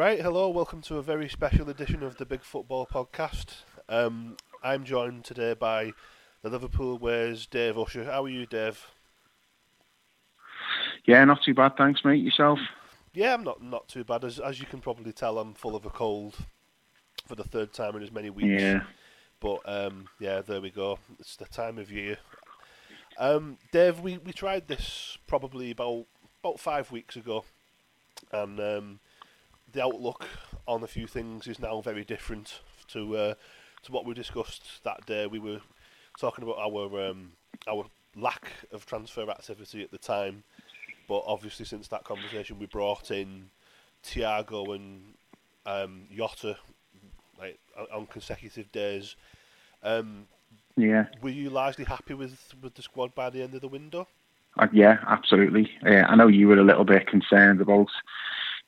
Right, hello, welcome to a very special edition of the Big Football Podcast. Um, I'm joined today by the Liverpool Ways Dave Usher. How are you, Dave? Yeah, not too bad, thanks, mate. Yourself? Yeah, I'm not not too bad. As as you can probably tell, I'm full of a cold for the third time in as many weeks. Yeah. But um, yeah, there we go. It's the time of year. Um, Dave, we, we tried this probably about about five weeks ago, and um, the outlook on a few things is now very different to uh, to what we discussed that day. We were talking about our um, our lack of transfer activity at the time, but obviously since that conversation, we brought in Thiago and um, Jota like on consecutive days. Um, yeah. Were you largely happy with with the squad by the end of the window? Uh, yeah, absolutely. Uh, I know you were a little bit concerned about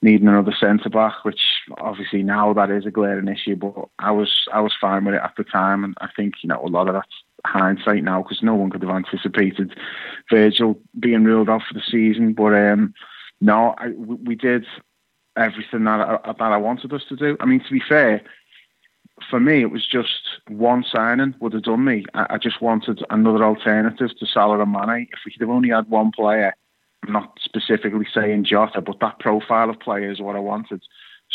needing another centre back, which obviously now that is a glaring issue. But I was I was fine with it at the time, and I think you know a lot of that's hindsight now because no one could have anticipated Virgil being ruled out for the season. But um, no, I, we did everything that I, that I wanted us to do. I mean, to be fair, for me, it was just one signing would have done me. I, I just wanted another alternative to Salah and Mane. If we could have only had one player I'm not specifically saying Jota, but that profile of player is what I wanted.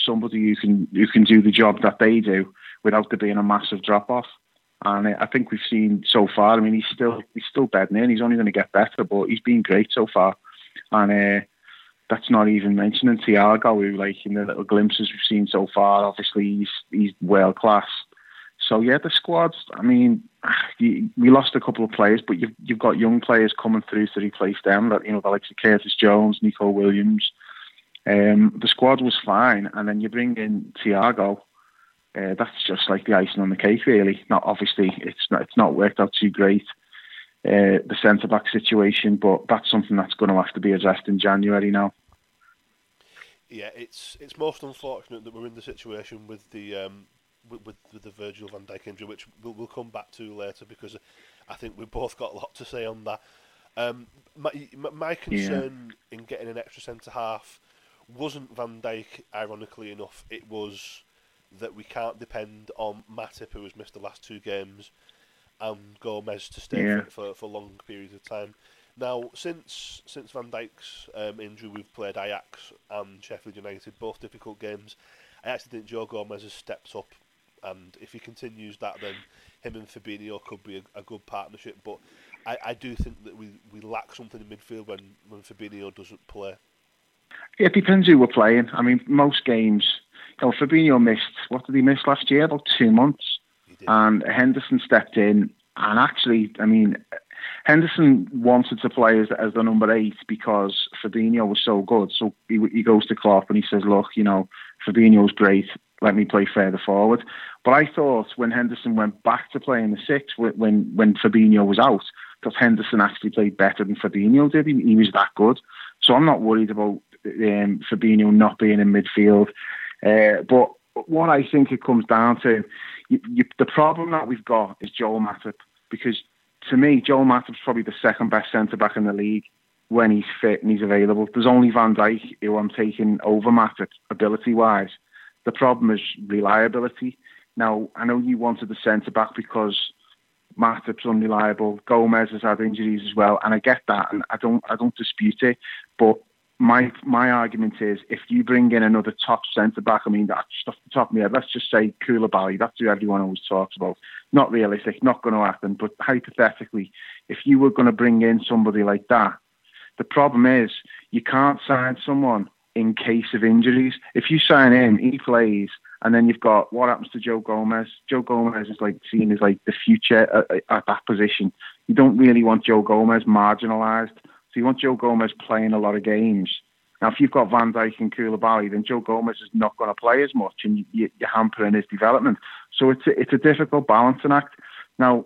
Somebody who can who can do the job that they do without there being a massive drop off. And I think we've seen so far. I mean, he's still he's still bedding in. He's only going to get better, but he's been great so far. And uh, that's not even mentioning Thiago, who, like in the little glimpses we've seen so far, obviously he's he's world class. So yeah, the squads. I mean, we lost a couple of players, but you've you've got young players coming through to replace them. That you know, the likes of Curtis Jones, Nico Williams. Um, the squad was fine, and then you bring in Thiago. Uh, that's just like the icing on the cake, really. Not obviously, it's not it's not worked out too great. Uh, the centre back situation, but that's something that's going to have to be addressed in January now. Yeah, it's it's most unfortunate that we're in the situation with the um, with, with, with the Virgil van Dijk injury, which we'll, we'll come back to later because I think we've both got a lot to say on that. Um, my, my concern yeah. in getting an extra centre half wasn't Van Dijk, ironically enough. It was that we can't depend on Matip, who has missed the last two games, and Gomez to stay yeah. for, for, for long periods of time. Now, since since Van Dijk's um, injury, we've played Ajax and Sheffield United, both difficult games. I actually think Joe Gomez has stepped up and if he continues that, then him and Fabinho could be a, a good partnership. But I, I, do think that we, we lack something in midfield when, when Fabinho doesn't play. It depends who we're playing. I mean, most games, you know, Fabinho missed, what did he miss last year? About two months. And Henderson stepped in. And actually, I mean, Henderson wanted to play as, as the number eight because Fabinho was so good. So he, he goes to Klopp and he says, look, you know, Fabinho's great let me play further forward. But I thought when Henderson went back to playing the six, when when Fabinho was out, because Henderson actually played better than Fabinho did. He, he was that good. So I'm not worried about um, Fabinho not being in midfield. Uh, but what I think it comes down to, you, you, the problem that we've got is Joel Matip. Because to me, Joel Matip's probably the second best centre back in the league when he's fit and he's available. There's only Van Dijk who I'm taking over Matip ability wise. The problem is reliability. Now, I know you wanted the centre back because Matip's unreliable. Gomez has had injuries as well, and I get that, and I don't, I don't dispute it. But my my argument is, if you bring in another top centre back, I mean, that's off the top of my head, let's just say Koulibaly. That's who everyone always talks about. Not realistic, not going to happen. But hypothetically, if you were going to bring in somebody like that, the problem is you can't sign someone in case of injuries. If you sign him, he plays, and then you've got what happens to Joe Gomez. Joe Gomez is like seen as like the future at, at that position. You don't really want Joe Gomez marginalised, so you want Joe Gomez playing a lot of games. Now, if you've got Van Dijk and Koulibaly, then Joe Gomez is not going to play as much, and you, you're hampering his development. So it's a, it's a difficult balancing act. Now,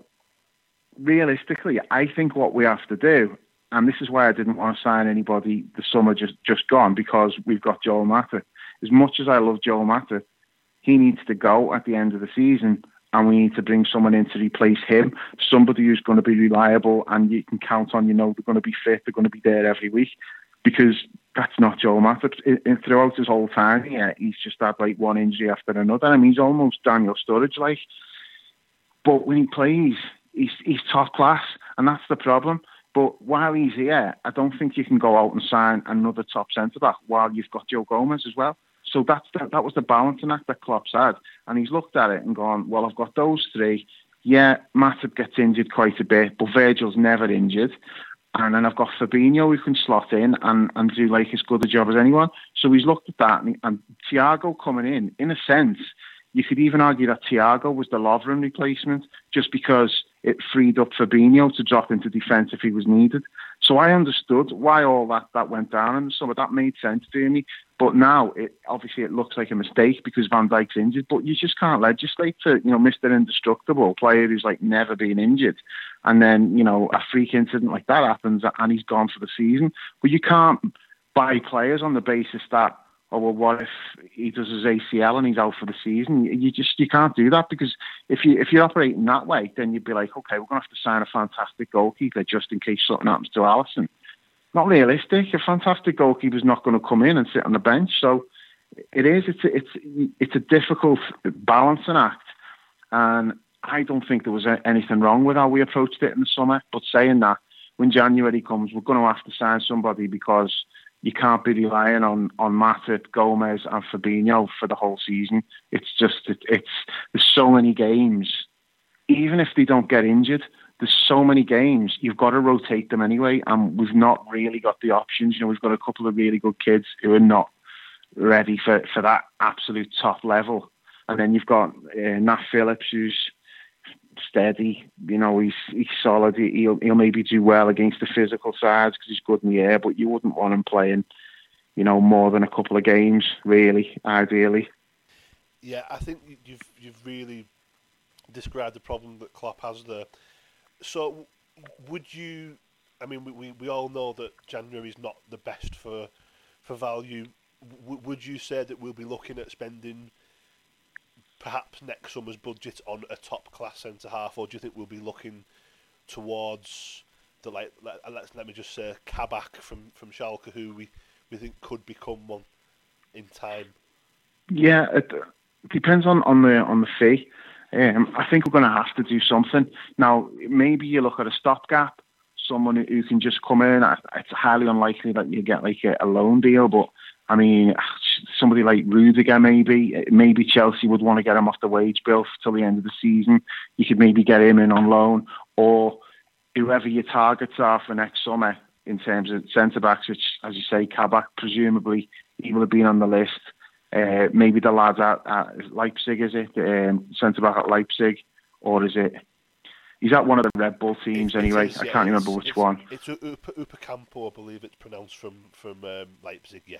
realistically, I think what we have to do, and this is why I didn't want to sign anybody the summer just, just gone because we've got Joel Matip. As much as I love Joel Matip, he needs to go at the end of the season and we need to bring someone in to replace him, somebody who's going to be reliable and you can count on, you know, they're going to be fit, they're going to be there every week. because that's not Joel Matip. throughout his whole time yeah, he's just had like one injury after another. I mean, he's almost Daniel Sturridge like. But when he plays, he's he's top class, and that's the problem. But while he's here, I don't think you can go out and sign another top centre back while you've got Joe Gomez as well. So that's the, that was the balancing act that Klopp's had, and he's looked at it and gone, well, I've got those three. Yeah, Matip gets injured quite a bit, but Virgil's never injured. And then I've got Fabinho who can slot in and, and do like as good a job as anyone. So he's looked at that and, and Thiago coming in, in a sense, you could even argue that Thiago was the Lovren replacement just because it freed up Fabinho to drop into defence if he was needed. So I understood why all that, that went down in the summer. That made sense to me. But now, it, obviously, it looks like a mistake because Van Dijk's injured. But you just can't legislate for you know Mr. Indestructible player who's like never been injured, and then you know a freak incident like that happens and he's gone for the season. But you can't buy players on the basis that oh well, what if he does his ACL and he's out for the season? You just you can't do that because if you if you're operating that way, then you'd be like, okay, we're gonna have to sign a fantastic goalkeeper just in case something happens to Alisson. Not realistic. A fantastic goalkeeper's not going to come in and sit on the bench. So it is. It's a, it's it's a difficult balancing act, and I don't think there was anything wrong with how we approached it in the summer. But saying that, when January comes, we're going to have to sign somebody because you can't be relying on on Matip, Gomez, and Fabinho for the whole season. It's just it, it's there's so many games. Even if they don't get injured, there's so many games. You've got to rotate them anyway, and we've not really got the options. You know, we've got a couple of really good kids who are not ready for for that absolute top level, and then you've got uh, Nat Phillips who's steady. You know, he's he's solid. He'll he'll maybe do well against the physical sides because he's good in the air, but you wouldn't want him playing, you know, more than a couple of games, really, ideally. Yeah, I think you've you've really described the problem that Klopp has there. So, would you? I mean, we, we all know that January is not the best for for value. W- would you say that we'll be looking at spending perhaps next summer's budget on a top class centre half, or do you think we'll be looking towards the like let, let, let me just say Kabak from from Schalke, who we we think could become one in time? Yeah, it depends on, on the on the fee. Um, I think we're going to have to do something now. Maybe you look at a stopgap, someone who can just come in. It's highly unlikely that you get like a, a loan deal, but I mean, somebody like Rudiger, maybe. Maybe Chelsea would want to get him off the wage bill till the end of the season. You could maybe get him in on loan, or whoever your targets are for next summer in terms of centre backs, which, as you say, Kabak, presumably he will have been on the list. Uh, maybe the lads at, at Leipzig, is it? Um, centre back at Leipzig, or is it? He's at one of the Red Bull teams anyway. Is, I can't remember which it's, one. It's Upamecano, I believe it's pronounced from from um, Leipzig. Yeah.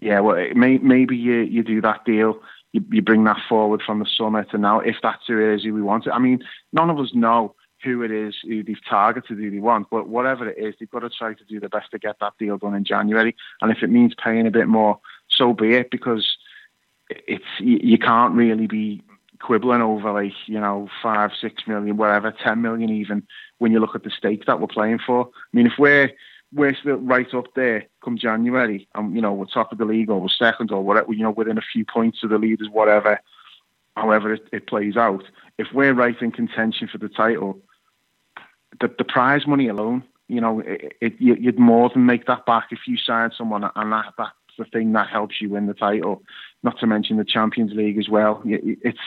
Yeah, well, may, maybe you, you do that deal. You, you bring that forward from the summit, and now, if that's who it is who we want it. I mean, none of us know who it is who they've targeted, who they want, but whatever it is, they've got to try to do the best to get that deal done in January. And if it means paying a bit more, so be it, because it's you can't really be quibbling over like you know five, six million, whatever, ten million even when you look at the stake that we're playing for. I mean, if we're we're right up there come January, and you know we're top of the league or we're second or whatever, you know within a few points of the leaders, whatever, however it, it plays out. If we're right in contention for the title, the, the prize money alone, you know, it, it, you'd more than make that back if you sign someone, and that that's the thing that helps you win the title. Not to mention the Champions League as well. It's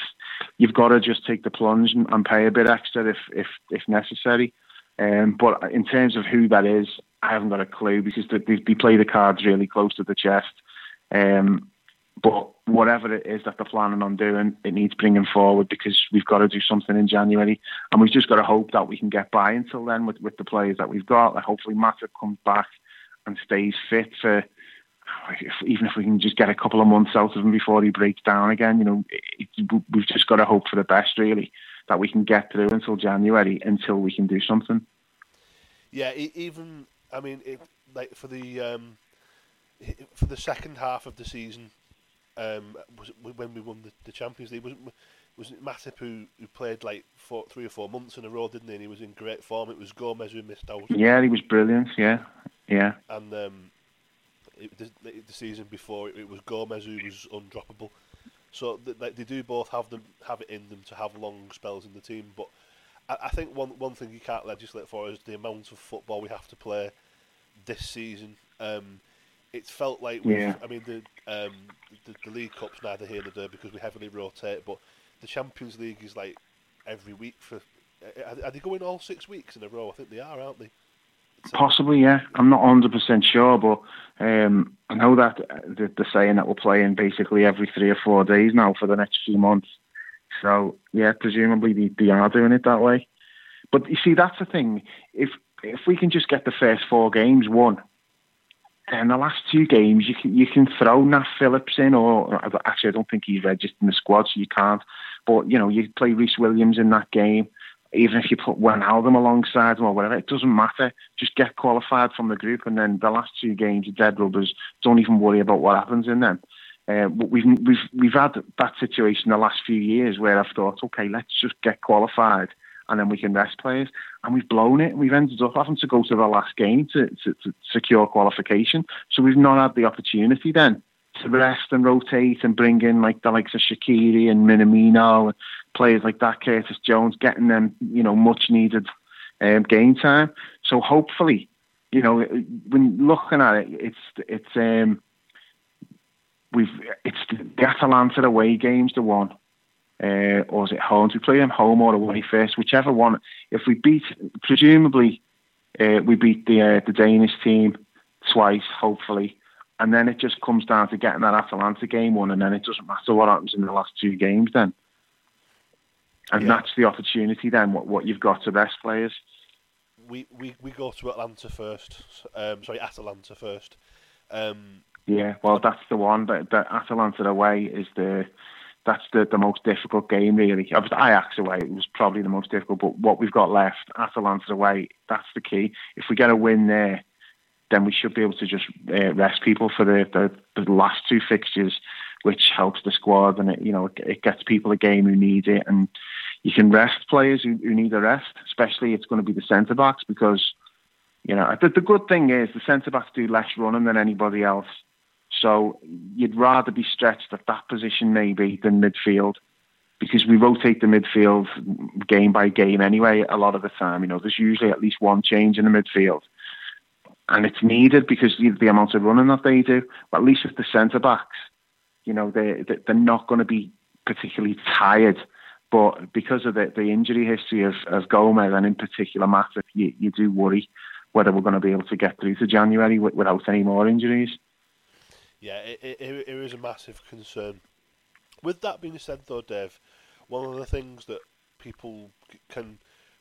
you've got to just take the plunge and, and pay a bit extra if if if necessary. Um, but in terms of who that is, I haven't got a clue because they, they play the cards really close to the chest. Um, but whatever it is that they're planning on doing, it needs bringing forward because we've got to do something in January, and we've just got to hope that we can get by until then with, with the players that we've got. Like hopefully, Matip comes back and stays fit for if, even if we can just get a couple of months out of him before he breaks down again. You know, it, we've just got to hope for the best, really, that we can get through until January until we can do something. Yeah, even I mean, it, like for the um, for the second half of the season, um, was when we won the, the Champions League? Was it, was it Matip who, who played like four, three or four months in a row, didn't he? And he was in great form. It was Gomez who missed out. Yeah, he was brilliant. Yeah. Yeah. And um, it, the, the, season before it, it, was Gomez who was undroppable. So they, they do both have them have it in them to have long spells in the team. But I, I think one one thing you can't legislate for is the amount of football we have to play this season. Um, it's felt like yeah. I mean the, um, the the League Cup's neither here nor there because we heavily rotate, but the Champions League is like every week for. Are, are they going all six weeks in a row? I think they are, aren't they? Possibly, yeah. I'm not 100% sure, but um, I know that they're saying that we're playing basically every three or four days now for the next few months. So, yeah, presumably they, they are doing it that way. But you see, that's the thing. If if we can just get the first four games won, and the last two games you can you can throw Nat Phillips in, or actually I don't think he's registered in the squad, so you can't. But you know, you play Rhys Williams in that game even if you put Wijnaldum alongside them or whatever, it doesn't matter. Just get qualified from the group, and then the last two games, are dead rubbers. Don't even worry about what happens in them. Uh, we've we've we've had that situation the last few years where I've thought, okay, let's just get qualified, and then we can rest players, and we've blown it. We've ended up having to go to the last game to, to, to secure qualification, so we've not had the opportunity then to rest and rotate and bring in like the likes of Shaqiri and Minamino and players like that, Curtis Jones, getting them, you know, much needed um, game time. So hopefully, you know, when looking at it, it's it's um, we've it's the Atalanta away games the one, uh, or is it home? Do we play them home or away first? Whichever one. If we beat, presumably, uh, we beat the uh, the Danish team twice, hopefully and then it just comes down to getting that Atalanta game won, and then it doesn't matter what happens in the last two games then. And yeah. that's the opportunity then, what, what you've got to best players. We, we, we go to Atlanta first. Um, sorry, Atalanta first. Um, yeah, well, that's the one. That, that Atalanta away is the that's the, the most difficult game, really. Obviously, Ajax away it was probably the most difficult, but what we've got left, Atalanta away, that's the key. If we get a win there, then we should be able to just uh, rest people for the, the, the last two fixtures, which helps the squad and it you know it gets people a game who need it, and you can rest players who, who need a rest. Especially it's going to be the centre backs because you know the, the good thing is the centre backs do less running than anybody else. So you'd rather be stretched at that position maybe than midfield because we rotate the midfield game by game anyway. A lot of the time, you know, there's usually at least one change in the midfield and it's needed because the, amount of running that they do. But at least with the centre backs, you know, they, they're not going to be particularly tired. But because of the, the injury history of, of Gomez and in particular Matip, you, you do worry whether we're going to be able to get through to January without any more injuries. Yeah, it, it, a massive concern. With that being said, though, Dave, one of the things that people can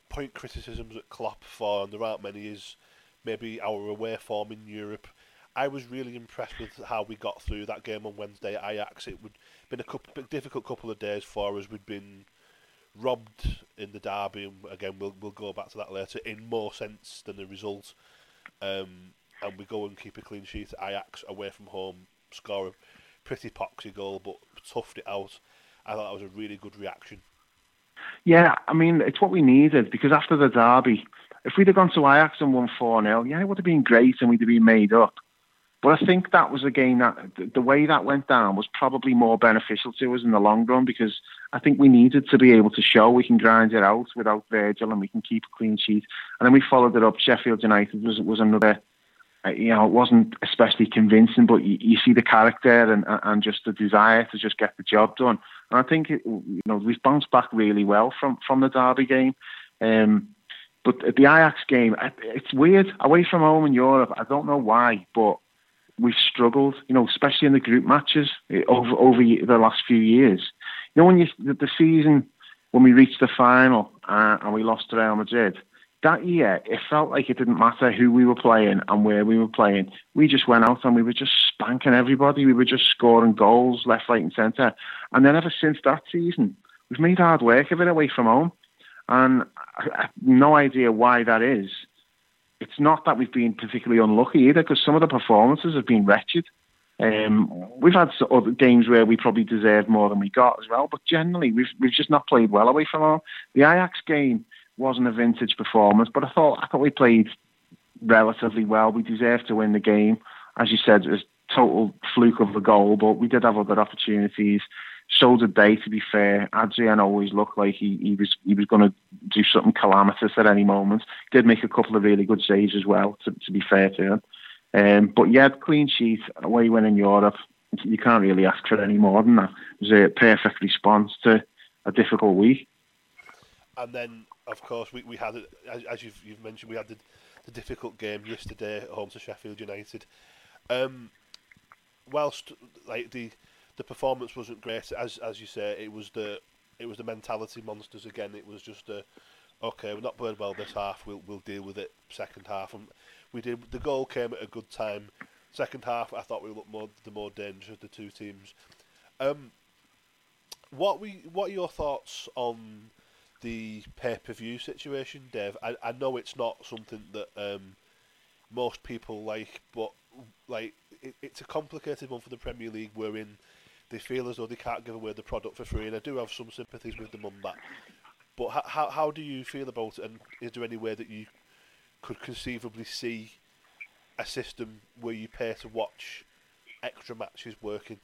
point criticisms at Klopp for, and there aren't many, is maybe our away form in Europe. I was really impressed with how we got through that game on Wednesday at Ajax. It would been a couple, difficult couple of days for us. We'd been robbed in the derby, and again we'll we'll go back to that later. In more sense than the result, um, and we go and keep a clean sheet at Ajax away from home, score a pretty poxy goal, but toughed it out. I thought that was a really good reaction. Yeah, I mean it's what we needed because after the derby, if we'd have gone to Ajax and won 4 0, yeah, it would have been great and we'd have been made up. But I think that was a game that the way that went down was probably more beneficial to us in the long run because I think we needed to be able to show we can grind it out without Virgil and we can keep a clean sheet. And then we followed it up. Sheffield United was was another, you know, it wasn't especially convincing, but you, you see the character and and just the desire to just get the job done. And I think it, you know we've bounced back really well from from the Derby game. Um, but the Ajax game, it's weird. Away from home in Europe, I don't know why, but we've struggled, you know, especially in the group matches eh, over over the last few years. You know, when you the season when we reached the final uh, and we lost to Real Madrid, that year it felt like it didn't matter who we were playing and where we were playing. We just went out and we were just spanking everybody. We were just scoring goals left, right, and centre. And then ever since that season, we've made hard work of it away from home. And I have no idea why that is. It's not that we've been particularly unlucky either, because some of the performances have been wretched. Um, we've had other games where we probably deserved more than we got as well, but generally we've we've just not played well away from home. The Ajax game wasn't a vintage performance, but I thought I thought we played relatively well. We deserved to win the game. As you said, it was total fluke of the goal, but we did have other opportunities. So did they, to be fair. Adrian always looked like he, he was he was going to do something calamitous at any moment. Did make a couple of really good saves as well, to, to be fair to him. Um, but yeah, clean sheet, away win in Europe. You can't really ask for any more than that. It was a perfect response to a difficult week. And then, of course, we, we had, as, as you've, you've mentioned, we had the, the difficult game yesterday at home to Sheffield United. Um, whilst like the the performance wasn't great, as as you say, it was the it was the mentality monsters again. It was just a okay, we're not playing well this half. We'll we'll deal with it second half, and we did. The goal came at a good time. Second half, I thought we looked more the more dangerous of the two teams. Um, what we what are your thoughts on the pay per view situation, Dave? I, I know it's not something that um, most people like, but like it, it's a complicated one for the Premier League. Wherein they feel as though they can't give away the product for free, and I do have some sympathies with them on that. But how how, how do you feel about it, and is there any way that you could conceivably see a system where you pay to watch extra matches working?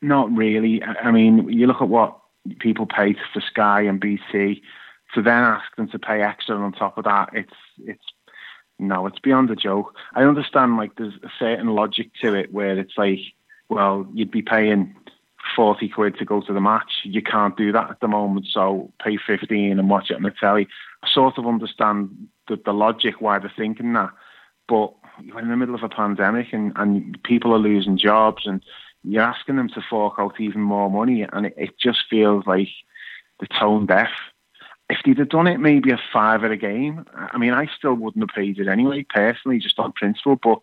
Not really. I mean, you look at what people pay for Sky and BT, to then ask them to pay extra on top of that, it's it's no, it's beyond a joke. I understand like there's a certain logic to it where it's like, well, you'd be paying forty quid to go to the match. You can't do that at the moment, so pay fifteen and watch it on the telly. I sort of understand the, the logic why they're thinking that, but you're in the middle of a pandemic and, and people are losing jobs and you're asking them to fork out even more money, and it, it just feels like the tone deaf if they'd have done it maybe a five at a game, I mean, I still wouldn't have paid it anyway, personally, just on principle. But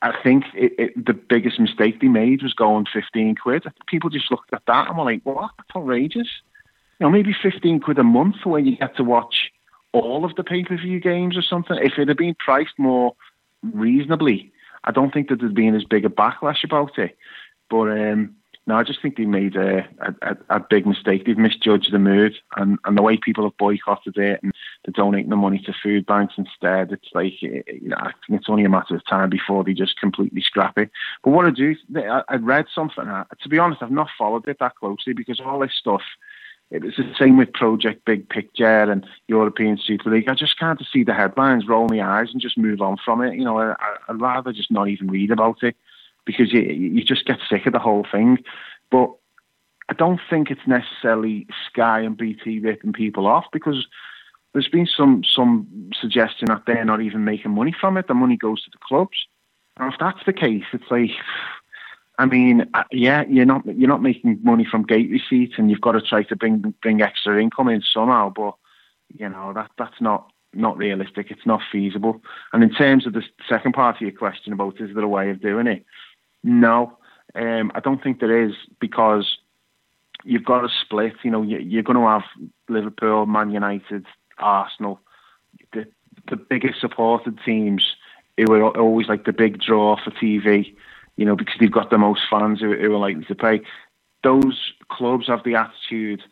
I think it, it, the biggest mistake they made was going 15 quid. People just looked at that and were like, what? That's outrageous. You know, maybe 15 quid a month where you get to watch all of the pay per view games or something. If it had been priced more reasonably, I don't think that there'd been as big a backlash about it. But um, no, I just think they made a, a, a big mistake. They've misjudged the mood and, and the way people have boycotted it and they're donating the money to food banks instead. It's like, you know, I think it's only a matter of time before they just completely scrap it. But what I do, I, read something, to be honest, I've not followed it that closely because all this stuff, it was the same with Project Big Picture and European Super League. I just can't see the headlines, roll my eyes and just move on from it. You know, I, I'd rather just not even read about it because you, you just get sick of the whole thing. But I don't think it's necessarily Sky and BT ripping people off because there's been some some suggestion that they're not even making money from it. The money goes to the clubs. And if that's the case, it's like, I mean, uh, yeah, you're not you're not making money from gate receipts, and you've got to try to bring bring extra income in somehow. But you know that that's not not realistic. It's not feasible. And in terms of the second part of your question about is there a way of doing it? No, um, I don't think there is because you've got a split. You know, you're going to have Liverpool, Man United, Arsenal, the the biggest supported teams who are always like the big draw for TV. You know, because they've got the most fans who, who are likely to pay. Those clubs have the attitude.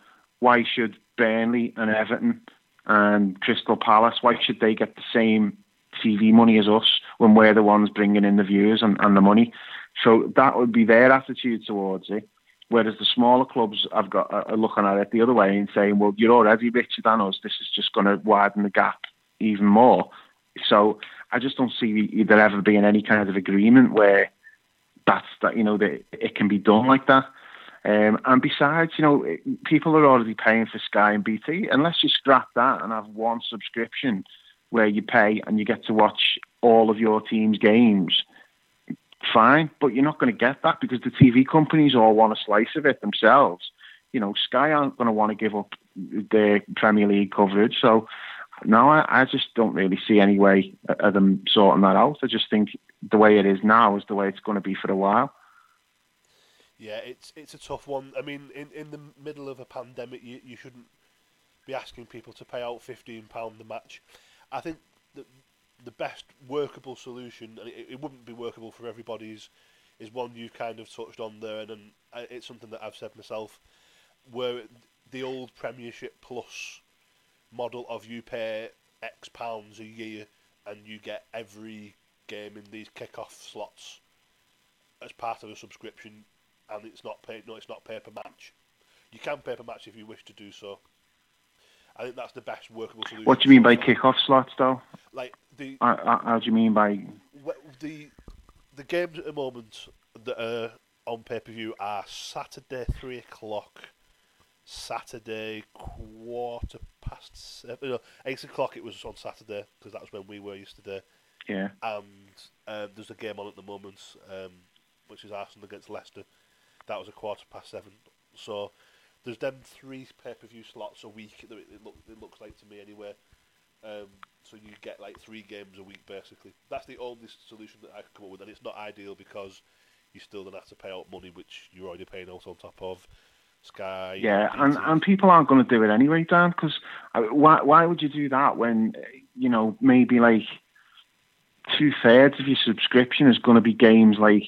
Why should Burnley and Everton and Crystal Palace? Why should they get the same TV money as us when we're the ones bringing in the viewers and, and the money? So that would be their attitude towards it. Whereas the smaller clubs have got uh, are looking at it the other way and saying, "Well, you're already richer than us. This is just going to widen the gap even more." So I just don't see there ever being any kind of agreement where that's that you know that it can be done like that. Um, and besides, you know, people are already paying for Sky and BT. Unless you scrap that and have one subscription where you pay and you get to watch all of your team's games fine, but you're not going to get that because the TV companies all want a slice of it themselves. You know, Sky aren't going to want to give up their Premier League coverage. So, no, I, I just don't really see any way of them sorting that out. I just think the way it is now is the way it's going to be for a while. Yeah, it's it's a tough one. I mean, in, in the middle of a pandemic, you, you shouldn't be asking people to pay out fifteen pound the match. I think that the best workable solution, and it, it wouldn't be workable for everybody's, is, is one you've kind of touched on there, and, and it's something that I've said myself, where the old Premiership Plus model of you pay X pounds a year and you get every game in these kick-off slots as part of a subscription, and it's not paid. No, it's not pay per match. You can pay per match if you wish to do so. I think that's the best workable solution. What do you mean by kick-off slots, though? Like the. How, how do you mean by? The the games at the moment that are on pay per view are Saturday three o'clock, Saturday quarter past seven, no, eight o'clock. It was on Saturday because that was when we were yesterday. Yeah. And um, there's a game on at the moment, um, which is Arsenal against Leicester. That was a quarter past seven. So there's them three pay per view slots a week. That it, it, look, it looks like to me anyway. Um, so you get like three games a week basically. That's the only solution that I could come up with, and it's not ideal because you still don't have to pay out money which you're already paying out on top of. Sky. Yeah, and, and people aren't going to do it anyway, Dan. Because uh, why why would you do that when you know maybe like two thirds of your subscription is going to be games like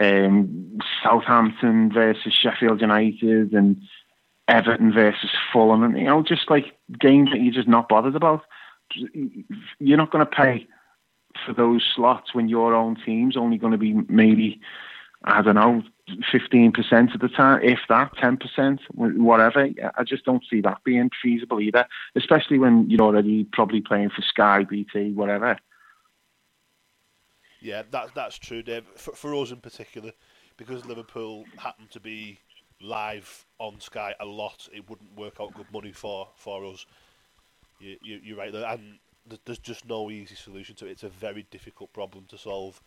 um, Southampton versus Sheffield United and Everton versus Fulham, and you know, just like games that you're just not bothered about. You're not going to pay for those slots when your own team's only going to be maybe, I don't know, 15% of the time, if that, 10%, whatever. I just don't see that being feasible either, especially when you're already probably playing for Sky, BT, whatever. Yeah, that's that's true, Dave. For, for us in particular, because Liverpool happen to be live on Sky a lot, it wouldn't work out good money for, for us. You, you, you're right there, and there's just no easy solution to it. It's a very difficult problem to solve,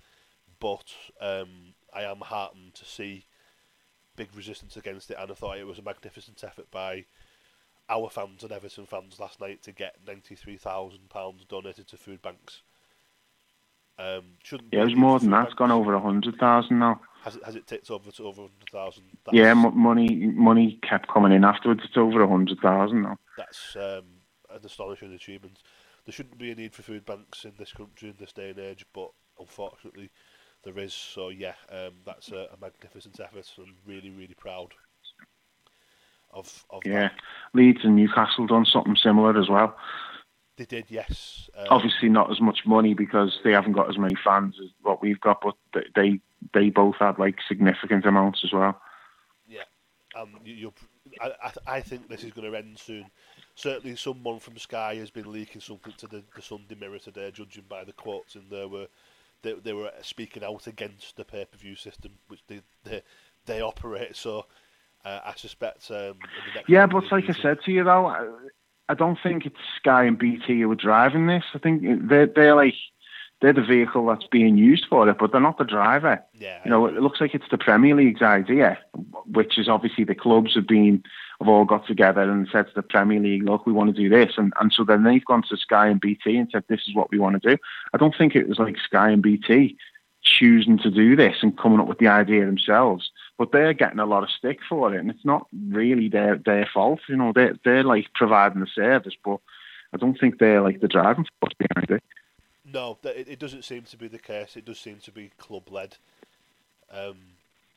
but um, I am heartened to see big resistance against it, and I thought it was a magnificent effort by our fans and Everton fans last night to get £93,000 donated to food banks. Um, shouldn't yeah, it was more than that. It's gone over a hundred thousand now. Has it? Has it ticked over to over hundred thousand? Yeah, m- money money kept coming in afterwards. It's over a hundred thousand now. That's um, an astonishing achievement. There shouldn't be a need for food banks in this country in this day and age, but unfortunately there is. So yeah, um, that's a, a, magnificent effort. I'm really really proud of. of yeah, that. Leeds and Newcastle done something similar as well. They did, yes. Um, Obviously, not as much money because they haven't got as many fans as what we've got, but they they both had like significant amounts as well. Yeah, um, you, I, I think this is going to end soon. Certainly, someone from Sky has been leaking something to the, the Sunday Mirror today, judging by the quotes in there, where they, they were speaking out against the pay per view system which they they, they operate. So uh, I suspect. Um, yeah, but like I said to you though, I don't think it's Sky and BT who are driving this. I think they're they're like they're the vehicle that's being used for it, but they're not the driver. Yeah, you know, it looks like it's the Premier League's idea, which is obviously the clubs have been have all got together and said to the Premier League, look, we want to do this, and and so then they've gone to Sky and BT and said this is what we want to do. I don't think it was like Sky and BT choosing to do this and coming up with the idea themselves but they're getting a lot of stick for it, and it's not really their their fault. You know, they're they're like providing the service, but I don't think they're like the driving force behind it. No, it, it doesn't seem to be the case. It does seem to be club led. Um,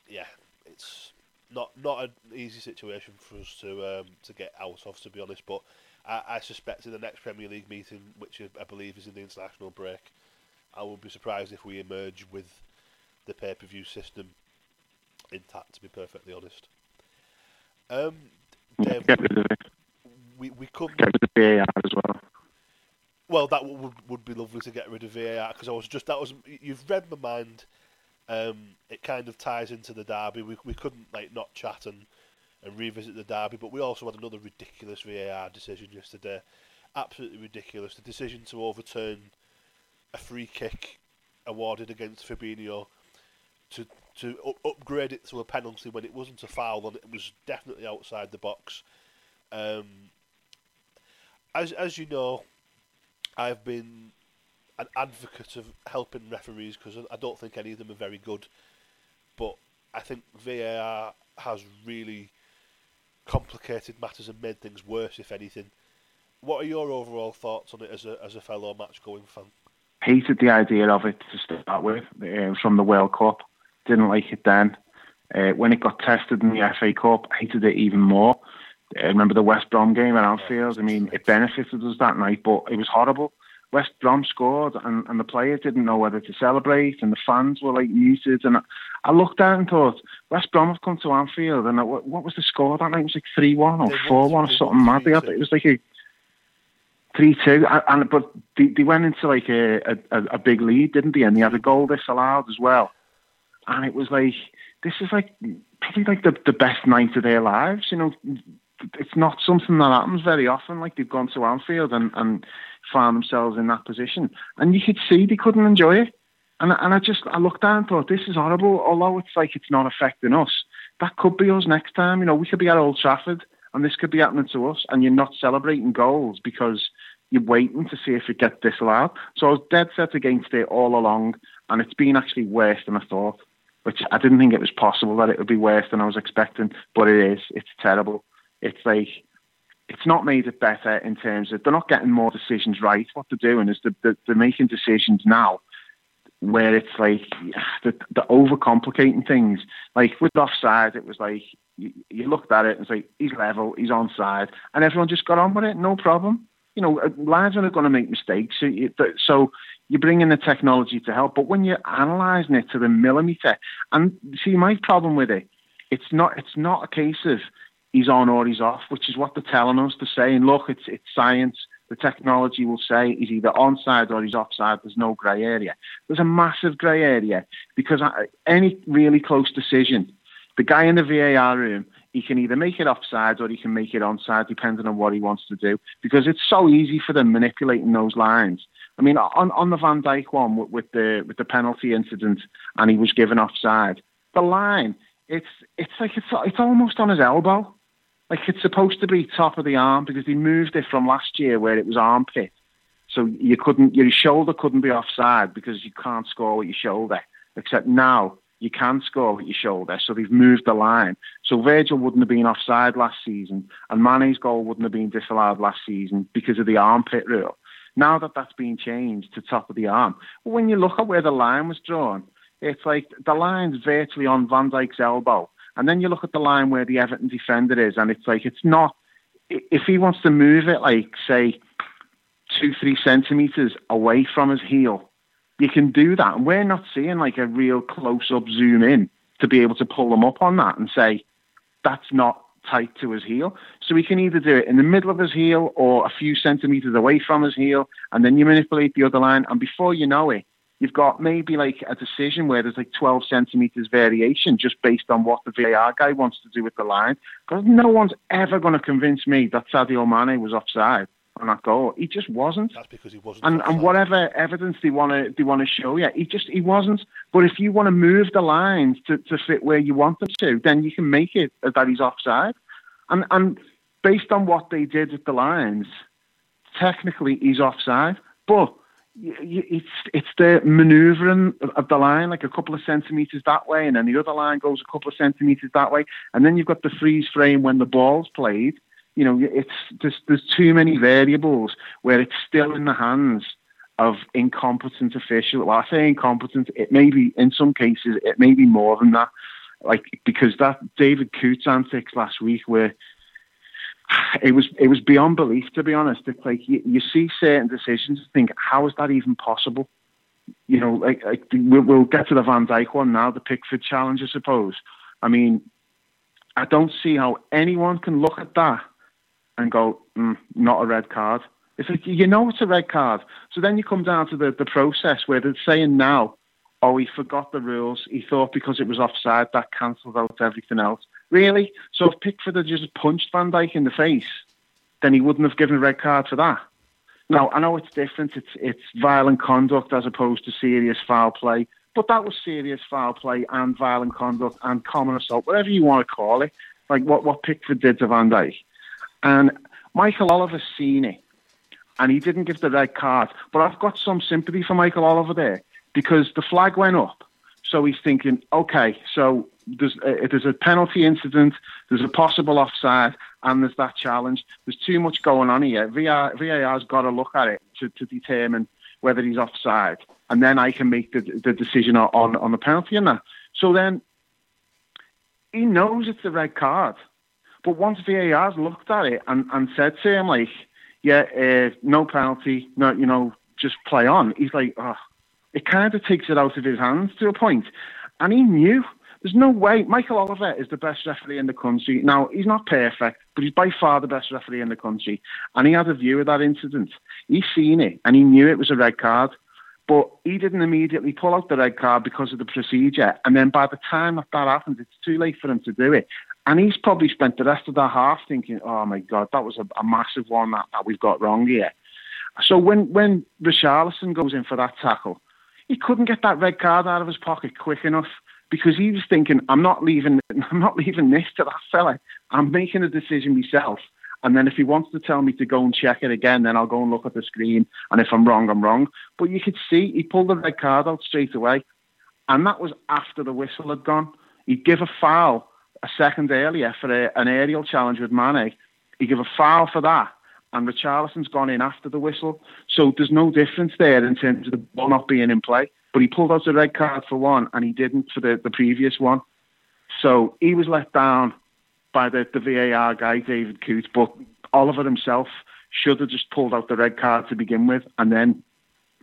yeah, it's not not an easy situation for us to um, to get out of, to be honest. But I, I suspect in the next Premier League meeting, which I believe is in the international break, I would be surprised if we emerge with the pay per view system intact, to be perfectly honest. Um, Dave, get rid of it. We we could get rid of VAR as well. Well, that would would be lovely to get rid of VAR because I was just that was you've read my mind. Um, it kind of ties into the derby. We we couldn't like not chat and, and revisit the derby, but we also had another ridiculous VAR decision yesterday. Absolutely ridiculous. The decision to overturn a free kick awarded against Fabinho to to upgrade it to a penalty when it wasn't a foul and it was definitely outside the box. Um, as as you know, I've been an advocate of helping referees because I don't think any of them are very good, but I think VAR has really complicated matters and made things worse, if anything. What are your overall thoughts on it as a as a fellow match going fan? Hated the idea of it to start with uh, from the World Cup. Didn't like it then. Uh, when it got tested in the FA Cup, hated it even more I remember the West Brom game at Anfield. I mean, it benefited us that night, but it was horrible. West Brom scored, and, and the players didn't know whether to celebrate, and the fans were like muted. And I, I looked out and thought, West Brom have come to Anfield, and I, what, what was the score that night? It was like three one or four one or something mad. It was like a three two, and but they, they went into like a, a, a big lead, didn't they? And they had a goal disallowed as well, and it was like this is like probably like the the best night of their lives. You know, it's not something that happens very often. Like they've gone to Anfield and and found themselves in that position. And you could see they couldn't enjoy it. And, and I just, I looked down and thought, this is horrible. Although it's like it's not affecting us, that could be us next time. You know, we could be at Old Trafford and this could be happening to us and you're not celebrating goals because you're waiting to see if it gets disallowed. So I was dead set against it all along and it's been actually worse than I thought, which I didn't think it was possible that it would be worse than I was expecting, but it is. It's terrible. It's like, it's not made it better in terms of they're not getting more decisions right. What they're doing is they're, they're making decisions now where it's like they're, they're overcomplicating things. Like with offside, it was like you, you looked at it and say he's level, he's onside, and everyone just got on with it, no problem. You know, uh, lads are going to make mistakes, so you, so you bring in the technology to help. But when you're analysing it to the millimetre, and see, my problem with it, it's not it's not a case of he's on or he's off, which is what they're telling us. They're saying, look, it's it's science. The technology will say he's either onside or he's offside. There's no grey area. There's a massive grey area because uh, any really close decision, the guy in the VAR room, he can either make it offside or he can make it onside, depending on what he wants to do. Because it's so easy for them manipulating those lines. I mean, on, on the Van Dijk one with, with the with the penalty incident, and he was given offside. The line, it's it's like it's it's almost on his elbow like it's supposed to be top of the arm because they moved it from last year where it was armpit. So you couldn't, your shoulder couldn't be offside because you can't score with your shoulder. Except now you can score with your shoulder. So they've moved the line. So Virgil wouldn't have been offside last season, and Mane's goal wouldn't have been disallowed last season because of the armpit rule. Now that that's been changed to top of the arm, when you look at where the line was drawn, it's like the line's virtually on Van Dijk's elbow. And then you look at the line where the Everton defender is, and it's like it's not. If he wants to move it, like say two, three centimeters away from his heel, you can do that. And we're not seeing like a real close-up zoom in to be able to pull him up on that and say that's not tight to his heel. So he can either do it in the middle of his heel or a few centimeters away from his heel, and then you manipulate the other line, and before you know it, you've got maybe like a decision where there's like 12 centimeters variation just based on what the VAR guy wants to do with the line. Because no one's ever going to convince me that Sadio Mane was offside on that goal. He just wasn't. That's because he wasn't. And, and whatever evidence they want to they want to show yeah, he just he wasn't. But if you want to move the lines to, to fit where you want them to, then you can make it that he's offside. And and based on what they did with the lines, technically he's offside. But it's it's the manoeuvring of the line, like a couple of centimeters that way, and then the other line goes a couple of centimeters that way, and then you've got the freeze frame when the ball's played. You know, it's there's there's too many variables where it's still in the hands of incompetent officials. Well, I say incompetent. It may be in some cases it may be more than that. Like because that David Coote antics last week where it was it was beyond belief to be honest. It's like you, you see certain decisions and think, how is that even possible? You know, like, like we'll, we'll get to the Van Dijk one now, the Pickford challenge, I suppose. I mean, I don't see how anyone can look at that and go, mm, not a red card. It's like you know it's a red card. So then you come down to the, the process where they're saying now, oh, he forgot the rules. He thought because it was offside that cancelled out everything else. Really? So if Pickford had just punched Van Dijk in the face, then he wouldn't have given a red card for that. Now I know it's different. It's it's violent conduct as opposed to serious foul play. But that was serious foul play and violent conduct and common assault, whatever you want to call it. Like what, what Pickford did to Van Dijk. And Michael Oliver's seen it. And he didn't give the red card. But I've got some sympathy for Michael Oliver there because the flag went up. So he's thinking, okay, so there's a, there's a penalty incident, there's a possible offside, and there's that challenge. There's too much going on here. VAR, VAR's got to look at it to, to determine whether he's offside, and then I can make the, the decision on, on the penalty and that. So then he knows it's a red card, But once VAR's looked at it and, and said to him like, yeah, uh, no penalty, no, you know, just play on. He's like, oh, it kind of takes it out of his hands to a point. and he knew. There's no way. Michael Oliver is the best referee in the country. Now, he's not perfect, but he's by far the best referee in the country. And he had a view of that incident. He's seen it, and he knew it was a red card. But he didn't immediately pull out the red card because of the procedure. And then by the time that that happens, it's too late for him to do it. And he's probably spent the rest of that half thinking, oh my God, that was a, a massive one that, that we've got wrong here. So when, when Richarlison goes in for that tackle, he couldn't get that red card out of his pocket quick enough because he was thinking, I'm not leaving, I'm not leaving this to that fella. I'm making a decision myself. And then if he wants to tell me to go and check it again, then I'll go and look at the screen. And if I'm wrong, I'm wrong. But you could see he pulled the red card out straight away. And that was after the whistle had gone. He'd give a foul a second earlier for a, an aerial challenge with Mane. He gave a foul for that, and Richarlison's gone in after the whistle. So there's no difference there in terms of the ball not being in play. But he pulled out the red card for one, and he didn't for the, the previous one. So he was let down by the, the VAR guy, David Coote, but Oliver himself should have just pulled out the red card to begin with, and then,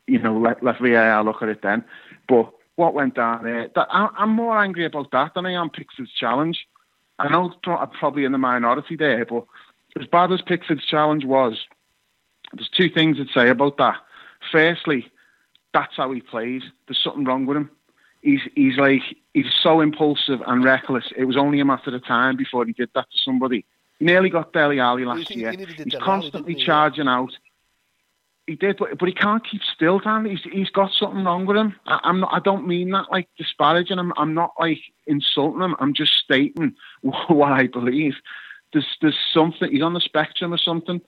you know, let, let VAR look at it then. But what went down there. That, I, am more angry about that than I am Pickford's challenge. I know I'm probably in the minority there, but as bad as Pickford's challenge was, there's two things I'd say about that. Firstly, that's how he plays. There's something wrong with him. He's he's like he's so impulsive and reckless. It was only a matter of time before he did that to somebody. He nearly got Dele Alli last year. He's constantly charging out he did, but, but he can't keep still, Dan. He's he's got something wrong with him. I, am not. I don't mean that like disparaging him. I'm not like insulting him. I'm just stating what I believe. There's there's something. He's on the spectrum or something.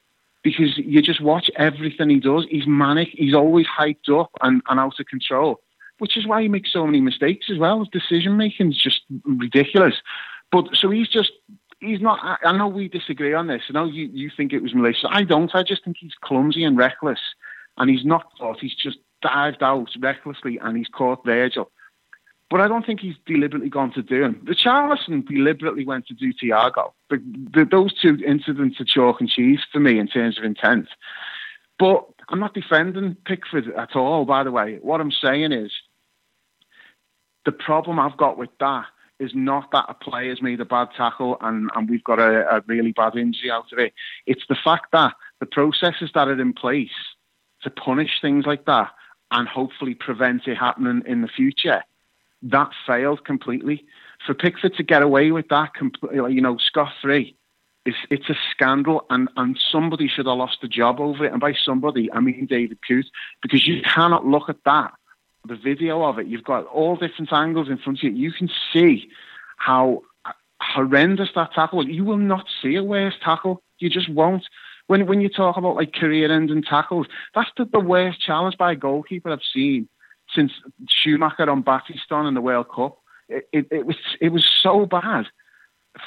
Because you just watch everything he does. He's manic. He's always hyped up and, and out of control, which is why he makes so many mistakes as well. His decision making is just ridiculous. But so he's just he's not. I, I know we disagree on this. I know you, you think it was malicious. I don't. I just think he's clumsy and reckless, and he's not thought. He's just dived out recklessly and he's caught Virgil. But I don't think he's deliberately gone to do him. Richarlison deliberately went to do Thiago. The, those two incidents are chalk and cheese for me in terms of intent. But I'm not defending Pickford at all, by the way. What I'm saying is the problem I've got with that is not that a player's made a bad tackle and, and we've got a, a really bad injury out of it. It's the fact that the processes that are in place to punish things like that and hopefully prevent it happening in the future, that failed completely. For Pickford to get away with that, you know, scot free, it's, it's a scandal, and, and somebody should have lost the job over it. And by somebody, I mean David Coote, because you cannot look at that the video of it, you've got all different angles in front of you. You can see how horrendous that tackle. was. You will not see a worse tackle. You just won't. When when you talk about like career-ending tackles, that's the, the worst challenge by a goalkeeper I've seen since Schumacher on Battiston in the World Cup. It, it, it was it was so bad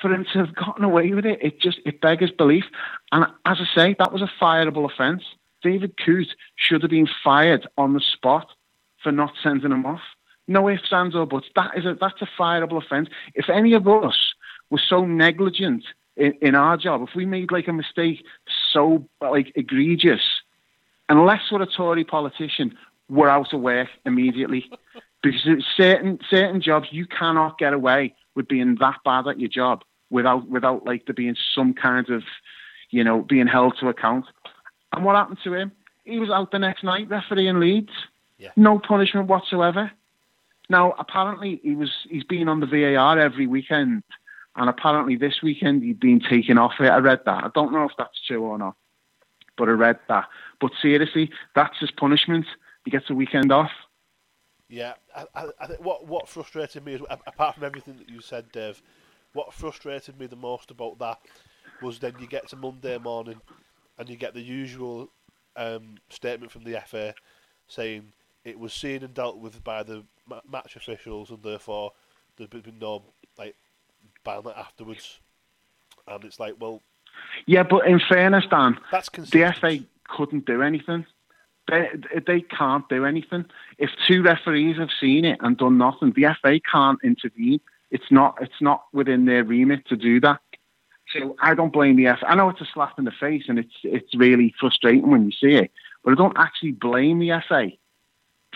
for him to have gotten away with it. It just it beggars belief. And as I say, that was a fireable offence. David Coote should have been fired on the spot for not sending him off. No ifs, ands, or buts. That is a, that's a fireable offence. If any of us were so negligent in, in our job, if we made like a mistake so like egregious, unless we're a Tory politician, we're out of work immediately. because certain certain jobs you cannot get away with being that bad at your job without without like there being some kind of you know being held to account. And what happened to him? He was out the next night refereeing Leeds. Yeah. No punishment whatsoever. Now, apparently, he was he's been on the VAR every weekend, and apparently this weekend he'd been taken off it. I read that. I don't know if that's true or not, but I read that. But seriously, that's his punishment. He gets a weekend off. Yeah, I, I, I think what what frustrated me is apart from everything that you said, Dave, what frustrated me the most about that was then you get to Monday morning and you get the usual um, statement from the FA saying it was seen and dealt with by the match officials, and therefore there's been no like ban afterwards. And it's like, well, yeah, but in fairness, Dan, that's the FA couldn't do anything. They they can't do anything. If two referees have seen it and done nothing, the FA can't intervene. It's not it's not within their remit to do that. So I don't blame the FA. I know it's a slap in the face and it's it's really frustrating when you see it, but I don't actually blame the FA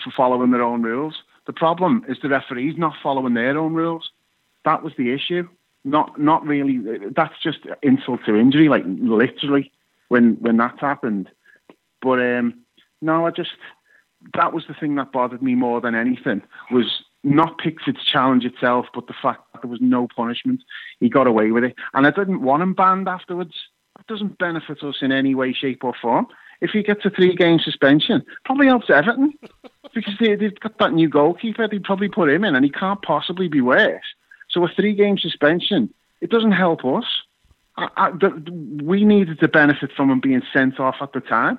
for following their own rules. The problem is the referees not following their own rules. That was the issue. Not not really. That's just insult to injury, like literally when when that happened. But um, no, I just that was the thing that bothered me more than anything was not Pickford's challenge itself, but the fact that there was no punishment. He got away with it. And I didn't want him banned afterwards. It doesn't benefit us in any way, shape, or form. If he gets a three game suspension, probably helps Everton because they, have got that new goalkeeper. They'd probably put him in, and he can't possibly be worse. So a three game suspension, it doesn't help us. I, I, the, we needed to benefit from him being sent off at the time.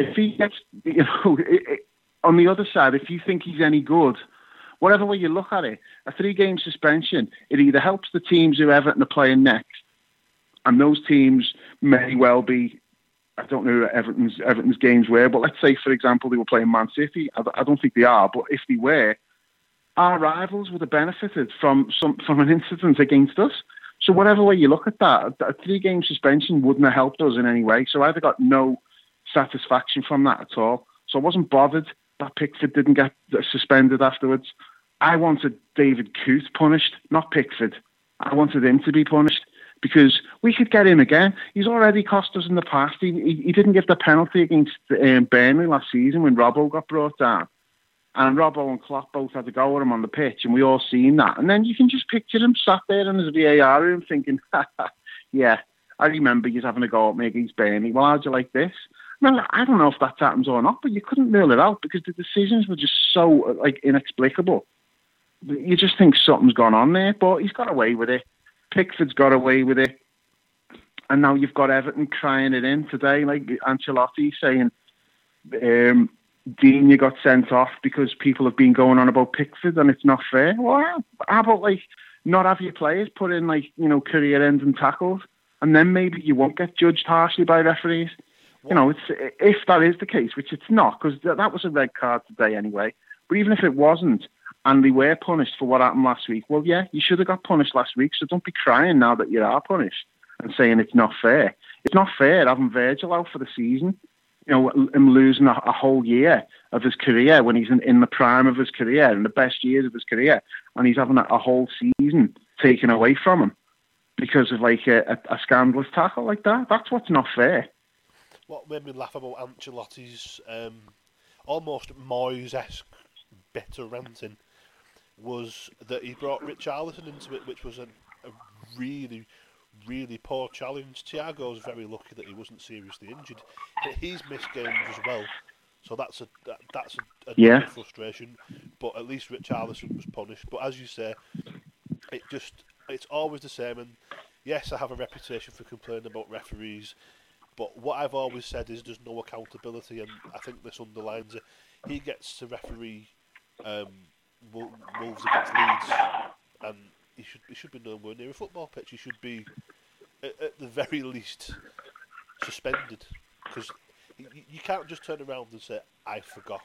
If he gets, you know, it, it, on the other side, if you think he's any good, whatever way you look at it, a three game suspension, it either helps the teams who Everton are playing next, and those teams may well be. I don't know Everton's Everton's games were, but let's say, for example, they were playing Man City. I, I don't think they are, but if they were, our rivals would have benefited from some from an incident against us. So whatever way you look at that, a three game suspension wouldn't have helped us in any way. So I've got no satisfaction from that at all. So I wasn't bothered that Pickford didn't get suspended afterwards. I wanted David Coote punished, not Pickford. I wanted him to be punished because we could get him again. He's already cost us in the past. He, he, he didn't give the penalty against um, Burnley last season when Robbo got brought down. And Robbo and Klopp both had to go with him on the pitch, and we all seen that. And then you can just picture him sat there in his VAR room thinking, yeah, I remember you having a go at me against Burnley. Well, how'd you like this? Well, I don't know if that happens or not, but you couldn't rule it out because the decisions were just so like inexplicable. You just think something's gone on there, but he's got away with it. Pickford's got away with it, and now you've got Everton crying it in today, like Ancelotti saying, um, "Digne got sent off because people have been going on about Pickford and it's not fair." Well, how about like not have your players put in like you know career-ending tackles, and then maybe you won't get judged harshly by referees. You know, it's if that is the case, which it's not, because that was a red card today anyway. But even if it wasn't, and they were punished for what happened last week, well, yeah, you should have got punished last week. So don't be crying now that you are punished and saying it's not fair. It's not fair having Virgil out for the season. You know, him losing a, a whole year of his career when he's in, in, the prime of his career, in the best years of his career, and he's having a, a whole season taken away from him because of like a, a, a scandalous tackle like that. That's what's not fair what made me laugh about Ancelotti's um, almost Moyes-esque bitter ranting was that he brought Richarlison into it, which was a, a really, really poor challenge. Thiago's very lucky that he wasn't seriously injured. He's missed games as well, so that's a that, that's a, a yeah. frustration. But at least Richarlison was punished. But as you say, it just it's always the same. And yes, I have a reputation for complaining about referees but what I've always said is there's no accountability, and I think this underlines it. He gets to referee um, Wolves against Leeds, and he should he should be nowhere near a football pitch. He should be at, at the very least suspended because you, you can't just turn around and say I forgot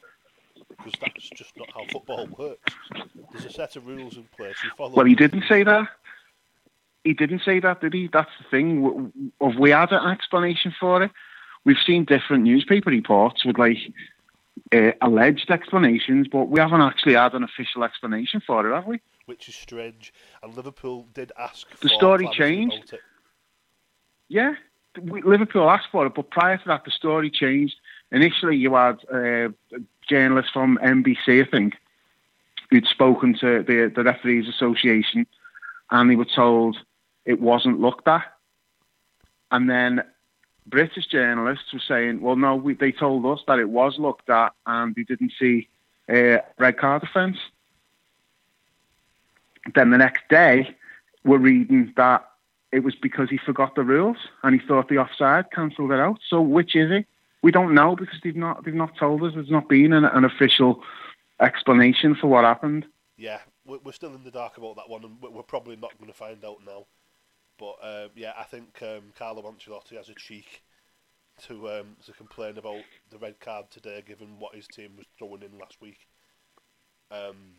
because that's just not how football works. There's a set of rules in place. You follow. Well, he didn't say that he didn't say that, did he? That's the thing. Have we had an explanation for it? We've seen different newspaper reports with like uh, alleged explanations, but we haven't actually had an official explanation for it, have we? Which is strange. And Liverpool did ask. The story changed. Yeah, we, Liverpool asked for it, but prior to that, the story changed. Initially, you had uh, journalist from NBC, I think, who'd spoken to the the referees association, and they were told it wasn't looked at. And then British journalists were saying, well, no, we, they told us that it was looked at and they didn't see a red card offence. Then the next day, we're reading that it was because he forgot the rules and he thought the offside cancelled it out. So which is it? We don't know because they've not they've not told us. There's not been an, an official explanation for what happened. Yeah, we're still in the dark about that one, and we're probably not going to find out now. But um, yeah, I think um, Carlo Ancelotti has a cheek to um, to complain about the red card today, given what his team was throwing in last week. Um,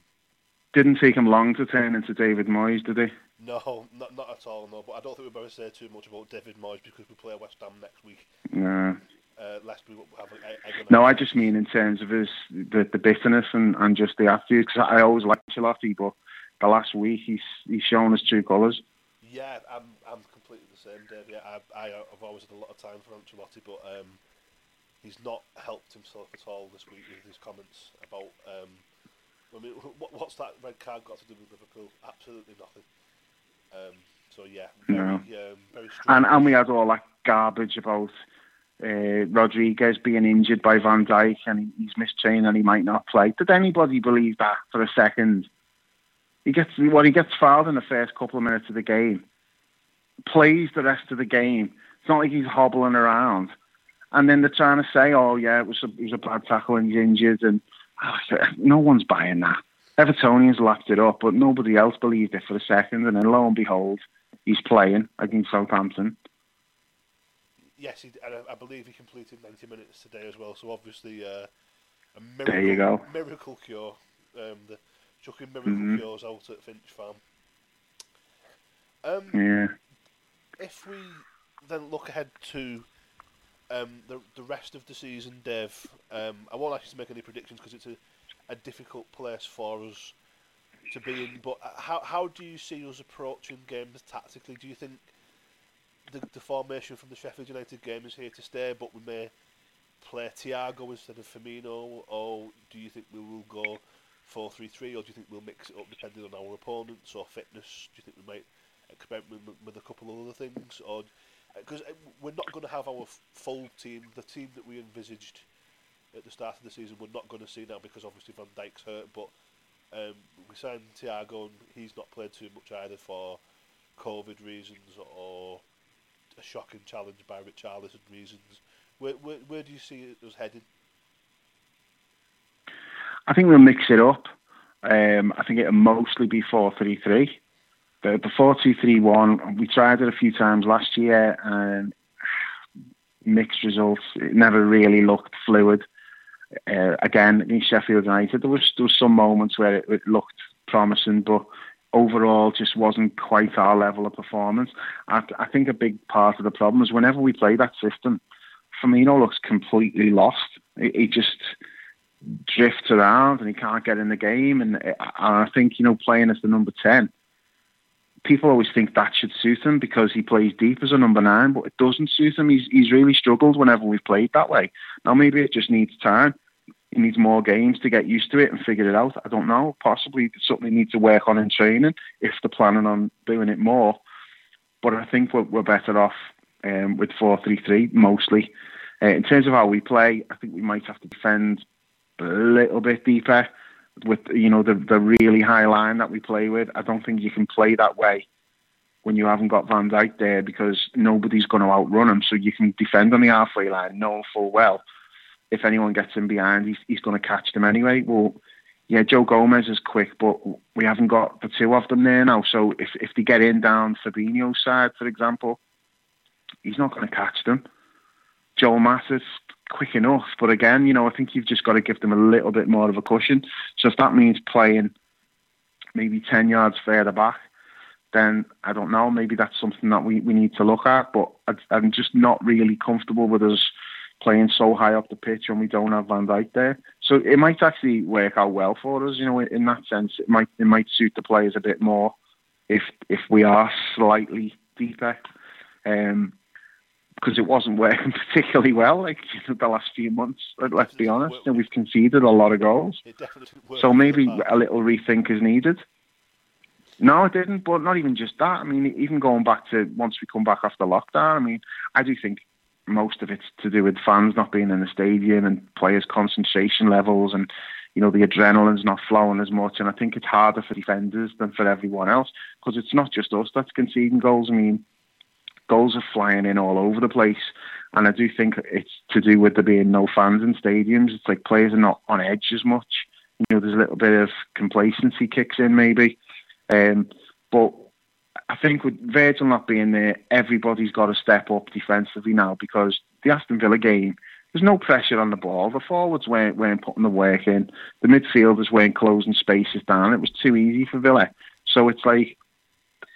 didn't take him long to turn into David Moyes, did he? No, not not at all. No, but I don't think we better say too much about David Moyes because we play West Ham next week. No. Uh, lest we have a, no, I just mean in terms of his the, the bitterness and, and just the attitude. Because I always liked Ancelotti, but the last week he's he's shown his true colours. Yeah, I'm I'm completely the same, Dave. Yeah, I, I have always had a lot of time for Ancelotti, but um, he's not helped himself at all this week with his comments about. Um, I mean, what, what's that red card got to do with Liverpool? Absolutely nothing. Um, so yeah, very, no. um, very and and we had all that garbage about uh, Rodriguez being injured by Van Dijk and he's missed training and he might not play. Did anybody believe that for a second? He gets well, he gets fouled in the first couple of minutes of the game, plays the rest of the game. It's not like he's hobbling around. And then they're trying to say, "Oh yeah, it was a, it was a bad tackle and he's injured," and oh, no one's buying that. Evertonians laughed it up, but nobody else believed it for a second. And then lo and behold, he's playing against Southampton. Yes, he, I, I, believe he completed 90 minutes today as well. So obviously, uh, a miracle, there you go. miracle cure. Um, the chucking miracle mm-hmm. cures out at Finch Farm. Um, yeah. If we then look ahead to um, the the rest of the season, Dave, um, I won't ask you to make any predictions because it's a a difficult place for us to be in. But uh, how how do you see us approaching games tactically? Do you think the, the formation from the Sheffield United game is here to stay, but we may play Thiago instead of Firmino, or do you think we will go four three three, or do you think we'll mix it up depending on our opponents or fitness? Do you think we might experiment with, a couple of other things, or because uh, we're not going to have our full team, the team that we envisaged at the start of the season we're not going to see now because obviously Van Dijk's hurt, but um, we signed Thiago and he's not played too much either for COVID reasons or a shocking challenge by Richarlison reasons. Where, where, where do you see us heading? I think we'll mix it up. Um, I think it'll mostly be 4 3 3. The, the 4 2 3 1, we tried it a few times last year and mixed results. It never really looked fluid. Uh, again, in Sheffield United, there was there was some moments where it, it, looked promising, but overall just wasn't quite our level of performance. I, I think a big part of the problem is whenever we play that system, Firmino looks completely lost. He, he just drifts around and he can't get in the game. And, and I think you know playing as the number ten, people always think that should suit him because he plays deep as a number nine, but it doesn't suit him. He's he's really struggled whenever we've played that way. Now maybe it just needs time. He needs more games to get used to it and figure it out. I don't know. Possibly something he needs to work on in training if they're planning on doing it more. But I think we're, we're better off um, with four three three mostly. Uh, in terms of how we play, I think we might have to defend a little bit deeper with you know the the really high line that we play with. I don't think you can play that way when you haven't got Van Dijk there because nobody's going to outrun him. So you can defend on the halfway line, knowing full well if anyone gets in behind, he's he's going to catch them anyway. Well, yeah, Joe Gomez is quick, but we haven't got the two of them there now. So if if they get in down Fabinho's side, for example, he's not going to catch them. Joel Matip quick enough. But again, you know, I think you've just got to give them a little bit more of a cushion. So if that means playing maybe 10 yards further back, then I don't know. Maybe that's something that we, we need to look at. But I'm just not really comfortable with us playing so high up the pitch and we don't have Van Dijk there. So it might actually work out well for us. You know, in that sense, it might it might suit the players a bit more if if we are slightly deeper. Um, because it wasn't working particularly well, like the last few months. Let's be honest, and we've conceded a lot of goals. So maybe a little rethink is needed. No, it didn't. But not even just that. I mean, even going back to once we come back after lockdown. I mean, I do think most of it's to do with fans not being in the stadium and players' concentration levels and you know the adrenaline's not flowing as much and I think it's harder for defenders than for everyone else because it's not just us that's conceding goals I mean goals are flying in all over the place. And I do think it's to do with there being no fans in stadiums. It's like players are not on edge as much. You know, there's a little bit of complacency kicks in maybe. Um, but I think with Virgil not being there, everybody's got to step up defensively now because the Aston Villa game, there's no pressure on the ball. The forwards weren't, weren't putting the work in. The midfielders weren't closing spaces down. It was too easy for Villa. So it's like,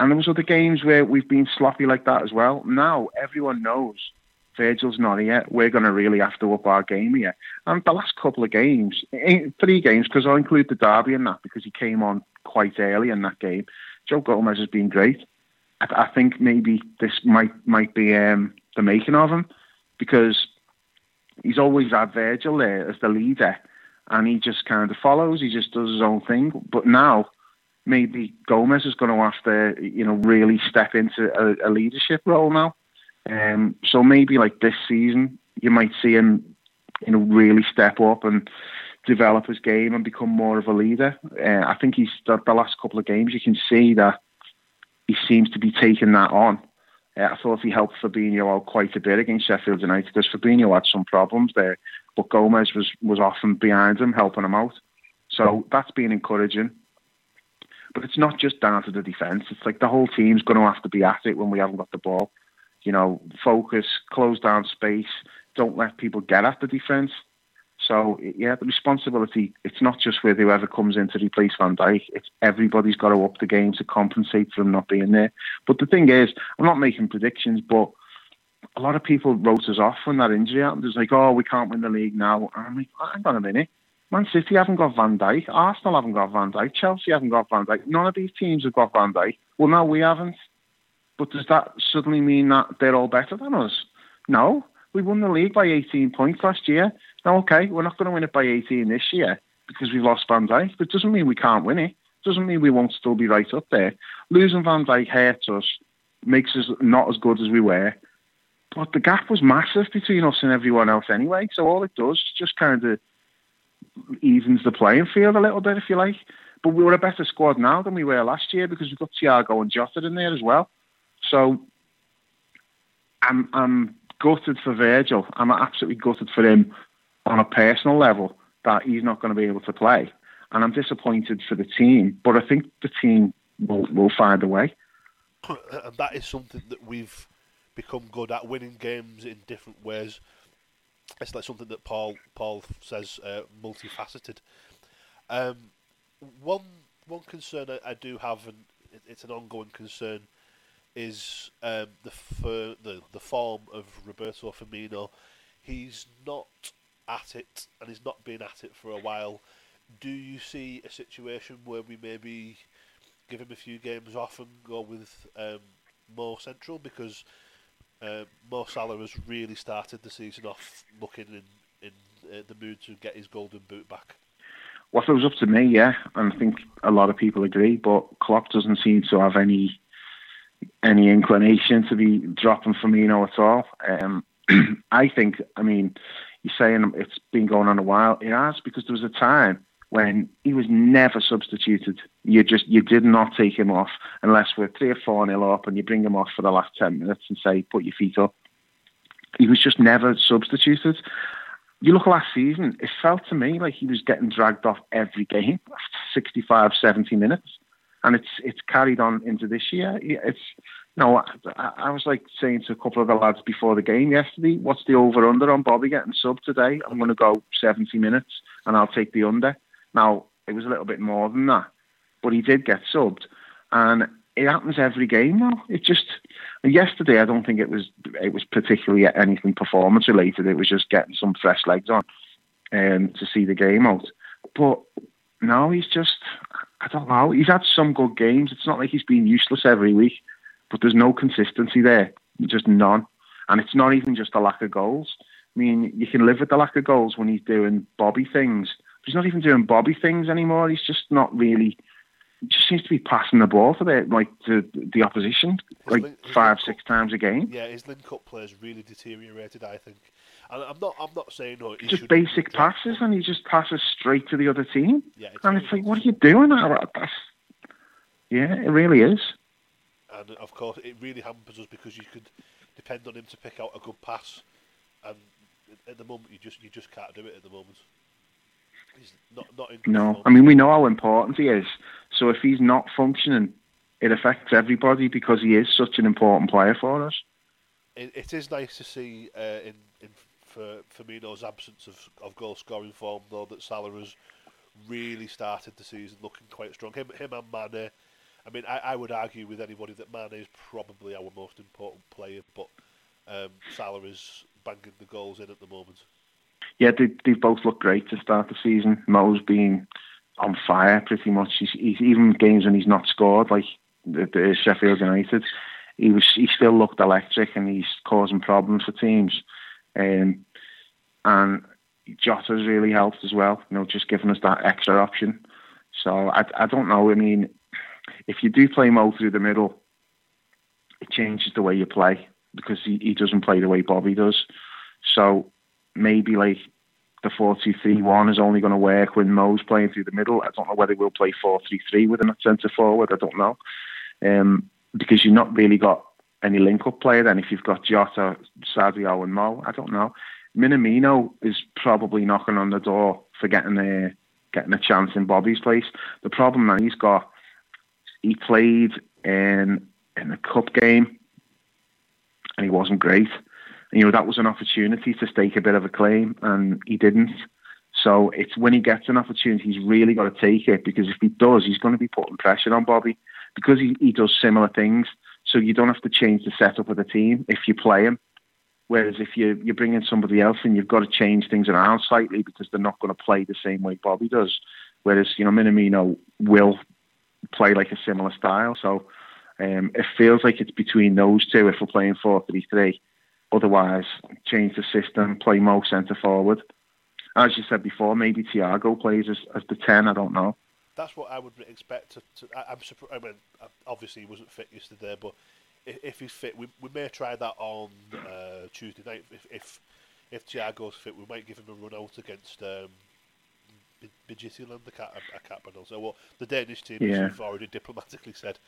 and there was other games where we've been sloppy like that as well. Now everyone knows Virgil's not here. We're going to really have to up our game here. And the last couple of games, eh, three games, because I'll include the derby in that because he came on quite early in that game. Joe Gomez has been great. I, I think maybe this might might be um, the making of him because he's always had Virgil there as the leader, and he just kind of follows. He just does his own thing. But now, maybe Gomez is going to have to, you know, really step into a, a leadership role now. Um, so maybe like this season, you might see him, you know, really step up and develop his game and become more of a leader. Uh, I think he's the, last couple of games you can see that he seems to be taking that on. Uh, I thought he helped Fabinho out quite a bit against Sheffield United because Fabinho had some problems there, but Gomez was, was often behind him, helping him out. So that's been encouraging. But it's not just down to the defence. It's like the whole team's going to have to be at it when we haven't got the ball. You know, focus, close down space, don't let people get at the defence. So yeah, the responsibility it's not just with whoever comes in to replace Van Dijk. It's everybody's got to up the game to compensate for him not being there. But the thing is, I'm not making predictions, but a lot of people wrote us off when that injury happened. It's like, oh, we can't win the league now. And I'm like, hang on a minute. Man City haven't got Van Dijk. Arsenal haven't got Van Dijk. Chelsea haven't got Van Dijk. None of these teams have got Van Dijk. Well, no, we haven't. But does that suddenly mean that they're all better than us? No. We won the league by 18 points last year. Now, okay, we're not going to win it by 18 this year because we've lost Van Dijk, but it doesn't mean we can't win it. It doesn't mean we won't still be right up there. Losing Van Dijk hurts us, makes us not as good as we were. But the gap was massive between us and everyone else anyway. So all it does is just kind of evens the playing field a little bit, if you like. But we were a better squad now than we were last year because we've got Thiago and Jota in there as well. So I'm, I'm gutted for Virgil. I'm absolutely gutted for him on a personal level that he's not going to be able to play. And I'm disappointed for the team, but I think the team will, will find a way. And that is something that we've become good at winning games in different ways. It's like something that Paul Paul says uh, multifaceted. Um, one one concern I, I, do have, and it's an ongoing concern, is um, the, the the form of Roberto Firmino. He's not at it and he's not been at it for a while. Do you see a situation where we maybe give him a few games off and go with um, Mo Central because uh, Mo Salah has really started the season off looking in in uh, the mood to get his golden boot back. Well, it was up to me, yeah, and I think a lot of people agree, but Klopp doesn't seem to have any any inclination to be dropping Firmino at all. Um, I think, I mean, you're saying it's been going on a while. It has because there was a time when he was never substituted. You just you did not take him off unless we're three or four nil up, and you bring him off for the last ten minutes and say put your feet up. He was just never substituted. You look last season, it felt to me like he was getting dragged off every game after 65, 70 minutes. And it's it's carried on into this year. It's no, I, I, was like saying to a couple of the lads before the game yesterday, what's the over under on Bobby getting sub today? I'm going to go 70 minutes and I'll take the under. Now, it was a little bit more than that, but he did get subbed. And it happens every game now. It just, yesterday, I don't think it was, it was particularly anything performance related. It was just getting some fresh legs on um, to see the game out. But now he's just, I don't know, he's had some good games. It's not like he's been useless every week but there's no consistency there, just none. And it's not even just a lack of goals. I mean, you can live with the lack of goals when he's doing Bobby things. He's not even doing Bobby things anymore. He's just not really. He just seems to be passing the ball for the like to the opposition his like link, five, six times a game. Yeah, his link-up play has really deteriorated. I think. And I'm not. I'm not saying no. Just basic passes, and he just passes straight to the other team. Yeah, it's and it's like, what are you doing? That's, yeah, it really is and of course it really hampers us because you could depend on him to pick out a good pass, and at the moment you just you just can't do it at the moment. He's not not in No, I mean we know how important he is. So if he's not functioning, it affects everybody because he is such an important player for us. it, it is nice to see uh, in in for Firmino's absence of, of goal scoring form, though, that Salah has really started the season looking quite strong. Him, him and Mane. I mean, I, I would argue with anybody that Mane is probably our most important player, but um, Salah is banging the goals in at the moment. Yeah, they, they both look great to start the season. Mo's been on fire pretty much. He's, he's even games when he's not scored, like the, the Sheffield United, he was he still looked electric and he's causing problems for teams. Um, and Jota's really helped as well, you know, just giving us that extra option. So I, I don't know. I mean, if you do play Mo through the middle, it changes the way you play because he, he doesn't play the way Bobby does. So maybe like the 4 2 3 1 is only going to work when Mo's playing through the middle. I don't know whether we'll play 4 3 3 with him at centre forward. I don't know. Um, because you've not really got any link up player then if you've got Jota, Sadio, and Mo. I don't know. Minamino is probably knocking on the door for getting a getting a chance in Bobby's place. The problem that he's got, he played in in a cup game, and he wasn't great. You know that was an opportunity to stake a bit of a claim, and he didn't. So it's when he gets an opportunity, he's really got to take it because if he does, he's going to be putting pressure on Bobby because he, he does similar things. So you don't have to change the setup of the team if you play him. Whereas if you you bring in somebody else and you've got to change things around slightly because they're not going to play the same way Bobby does. Whereas you know Minamino will play like a similar style. So um, it feels like it's between those two if we're playing four three three. Otherwise, change the system, play Mo centre forward. As you said before, maybe Thiago plays as, as the ten. I don't know that's what I would expect. To, to I, am surprised. I mean, obviously he wasn't fit yesterday, but if, if he's fit, we, we may try that on uh, Tuesday night. If if if Thiago's fit, we might give him a run out against um, Midtjylland. The cat, I, I can't pronounce it. Well, the Danish team, yeah. as you've already diplomatically said.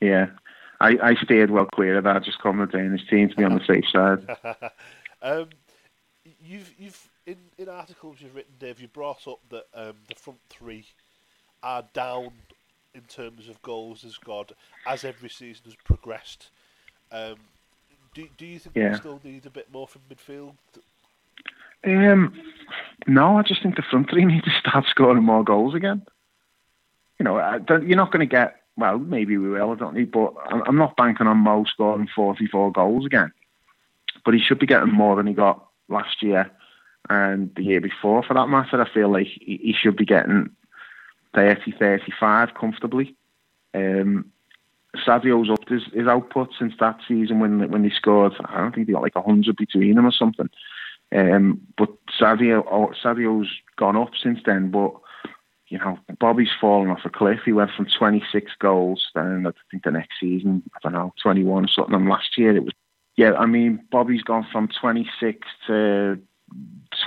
Yeah, I, I stayed well clear of that. Just calling the Danish team to be on the safe side. um, you've you've in, in articles you've written, Dave, you brought up that um, the front three are down in terms of goals as God as every season has progressed. Um, do do you think yeah. we still need a bit more from midfield? Um, no, I just think the front three need to start scoring more goals again. You know, you're not going to get. Well, maybe we will, I don't need, but I'm not banking on Mo scoring 44 goals again. But he should be getting more than he got last year and the year before, for that matter. I feel like he should be getting 30, 35 comfortably. Um, Sadio's upped his, his output since that season when when he scored. I don't think he got like hundred between them or something. Um, but Sadio oh, Sadio's gone up since then. But you know, Bobby's fallen off a cliff. He went from 26 goals, then I think the next season, I don't know, 21 or something. And last year it was, yeah, I mean, Bobby's gone from 26 to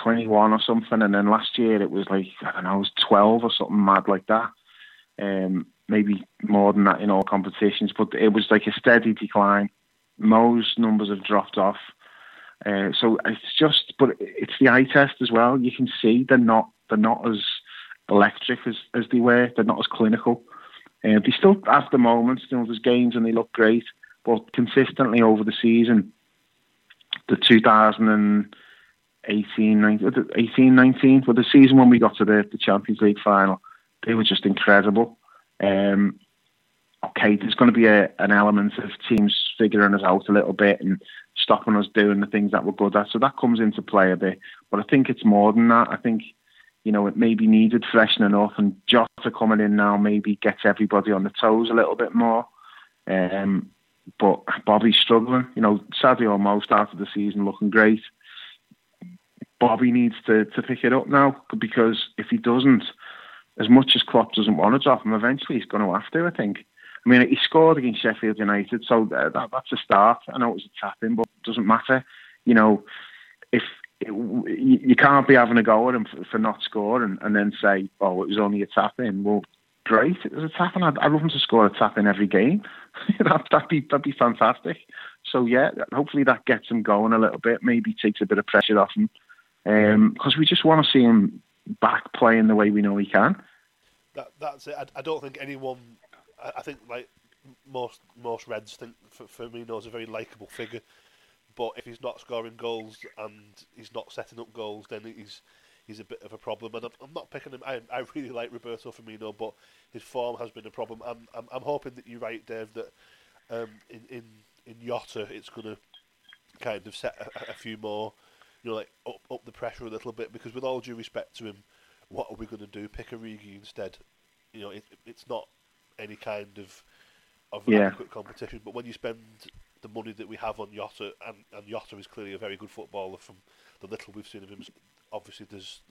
21 or something, and then last year it was like I don't know, it was 12 or something mad like that. Um, maybe more than that in all competitions, but it was like a steady decline. Mo's numbers have dropped off. Uh, so it's just, but it's the eye test as well. You can see they're not they're not as electric as, as they were. They're not as clinical. Uh, they still have the moments. You know, there's games and they look great, but consistently over the season, the 2000 and 18, 19, 18, 19, but the season when we got to the, the Champions League final, they were just incredible. Um, okay, there's going to be a, an element of teams figuring us out a little bit and stopping us doing the things that we're good at. So that comes into play a bit. But I think it's more than that. I think, you know, it maybe needed freshening up and Jota coming in now maybe gets everybody on the toes a little bit more. Um, but Bobby's struggling. You know, Sadio Mo started the season looking great. Bobby needs to, to pick it up now because if he doesn't, as much as Klopp doesn't want to drop him, eventually he's going to have to, I think. I mean, he scored against Sheffield United, so that, that's a start. I know it was a tap in, but it doesn't matter. You know, if it, you can't be having a go at him for, for not scoring and then say, oh, it was only a tap in. Well, great, it was a tap in. I'd, I'd love him to score a tap in every game. that, that'd, be, that'd be fantastic. So, yeah, hopefully that gets him going a little bit, maybe takes a bit of pressure off him because um, we just want to see him back playing the way we know he can. That, that's it. I, I don't think anyone. I, I, think like most most Reds think Firmino is a very likable figure, but if he's not scoring goals and he's not setting up goals, then he's he's a bit of a problem. And I'm, I'm not picking him. I, I really like Roberto Firmino, but his form has been a problem. I'm I'm, I'm hoping that you're right, Dave. That um, in in in Jota, it's to kind of set a, a, few more, you know, like up up the pressure a little bit. Because with all due respect to him, what are we to do? Pick Origi instead. You know, it, it's not any kind of of yeah. adequate competition. But when you spend the money that we have on Jota, and, and Jota is clearly a very good footballer from the little we've seen of him. Obviously, there's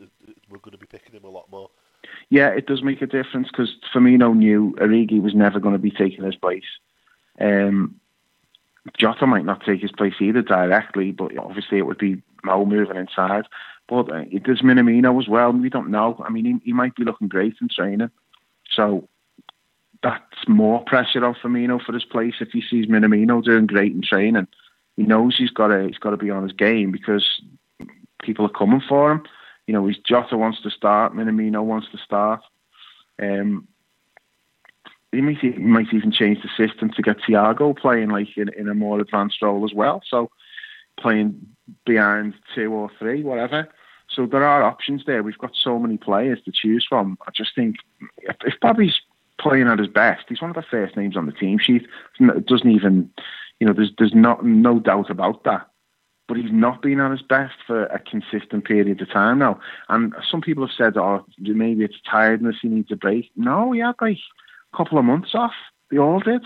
we're going to be picking him a lot more. Yeah, it does make a difference because Firmino knew Origi was never going to be taking his place. Um, Jota might not take his place either directly, but obviously it would be Mo moving inside. But uh, there's Minamino as well. We don't know. I mean, he, he might be looking great in training. So that's more pressure on Firmino for his place if he sees Minamino doing great in training. He knows he's got to he's got to be on his game because people are coming for him. You know, he's Jota wants to start, Minamino wants to start. Um, he might, he might even change the system to get Thiago playing like in, in a more advanced role as well. So playing behind two or three, whatever. So there are options there. We've got so many players to choose from. I just think if, if Bobby's playing at his best. He's one of the first names on the team sheet. It doesn't even, you know, there's there's not no doubt about that. But he's not been at his best for a consistent period of time now. And some people have said, oh, maybe it's tiredness, he needs a break. No, he had like a couple of months off. They all did.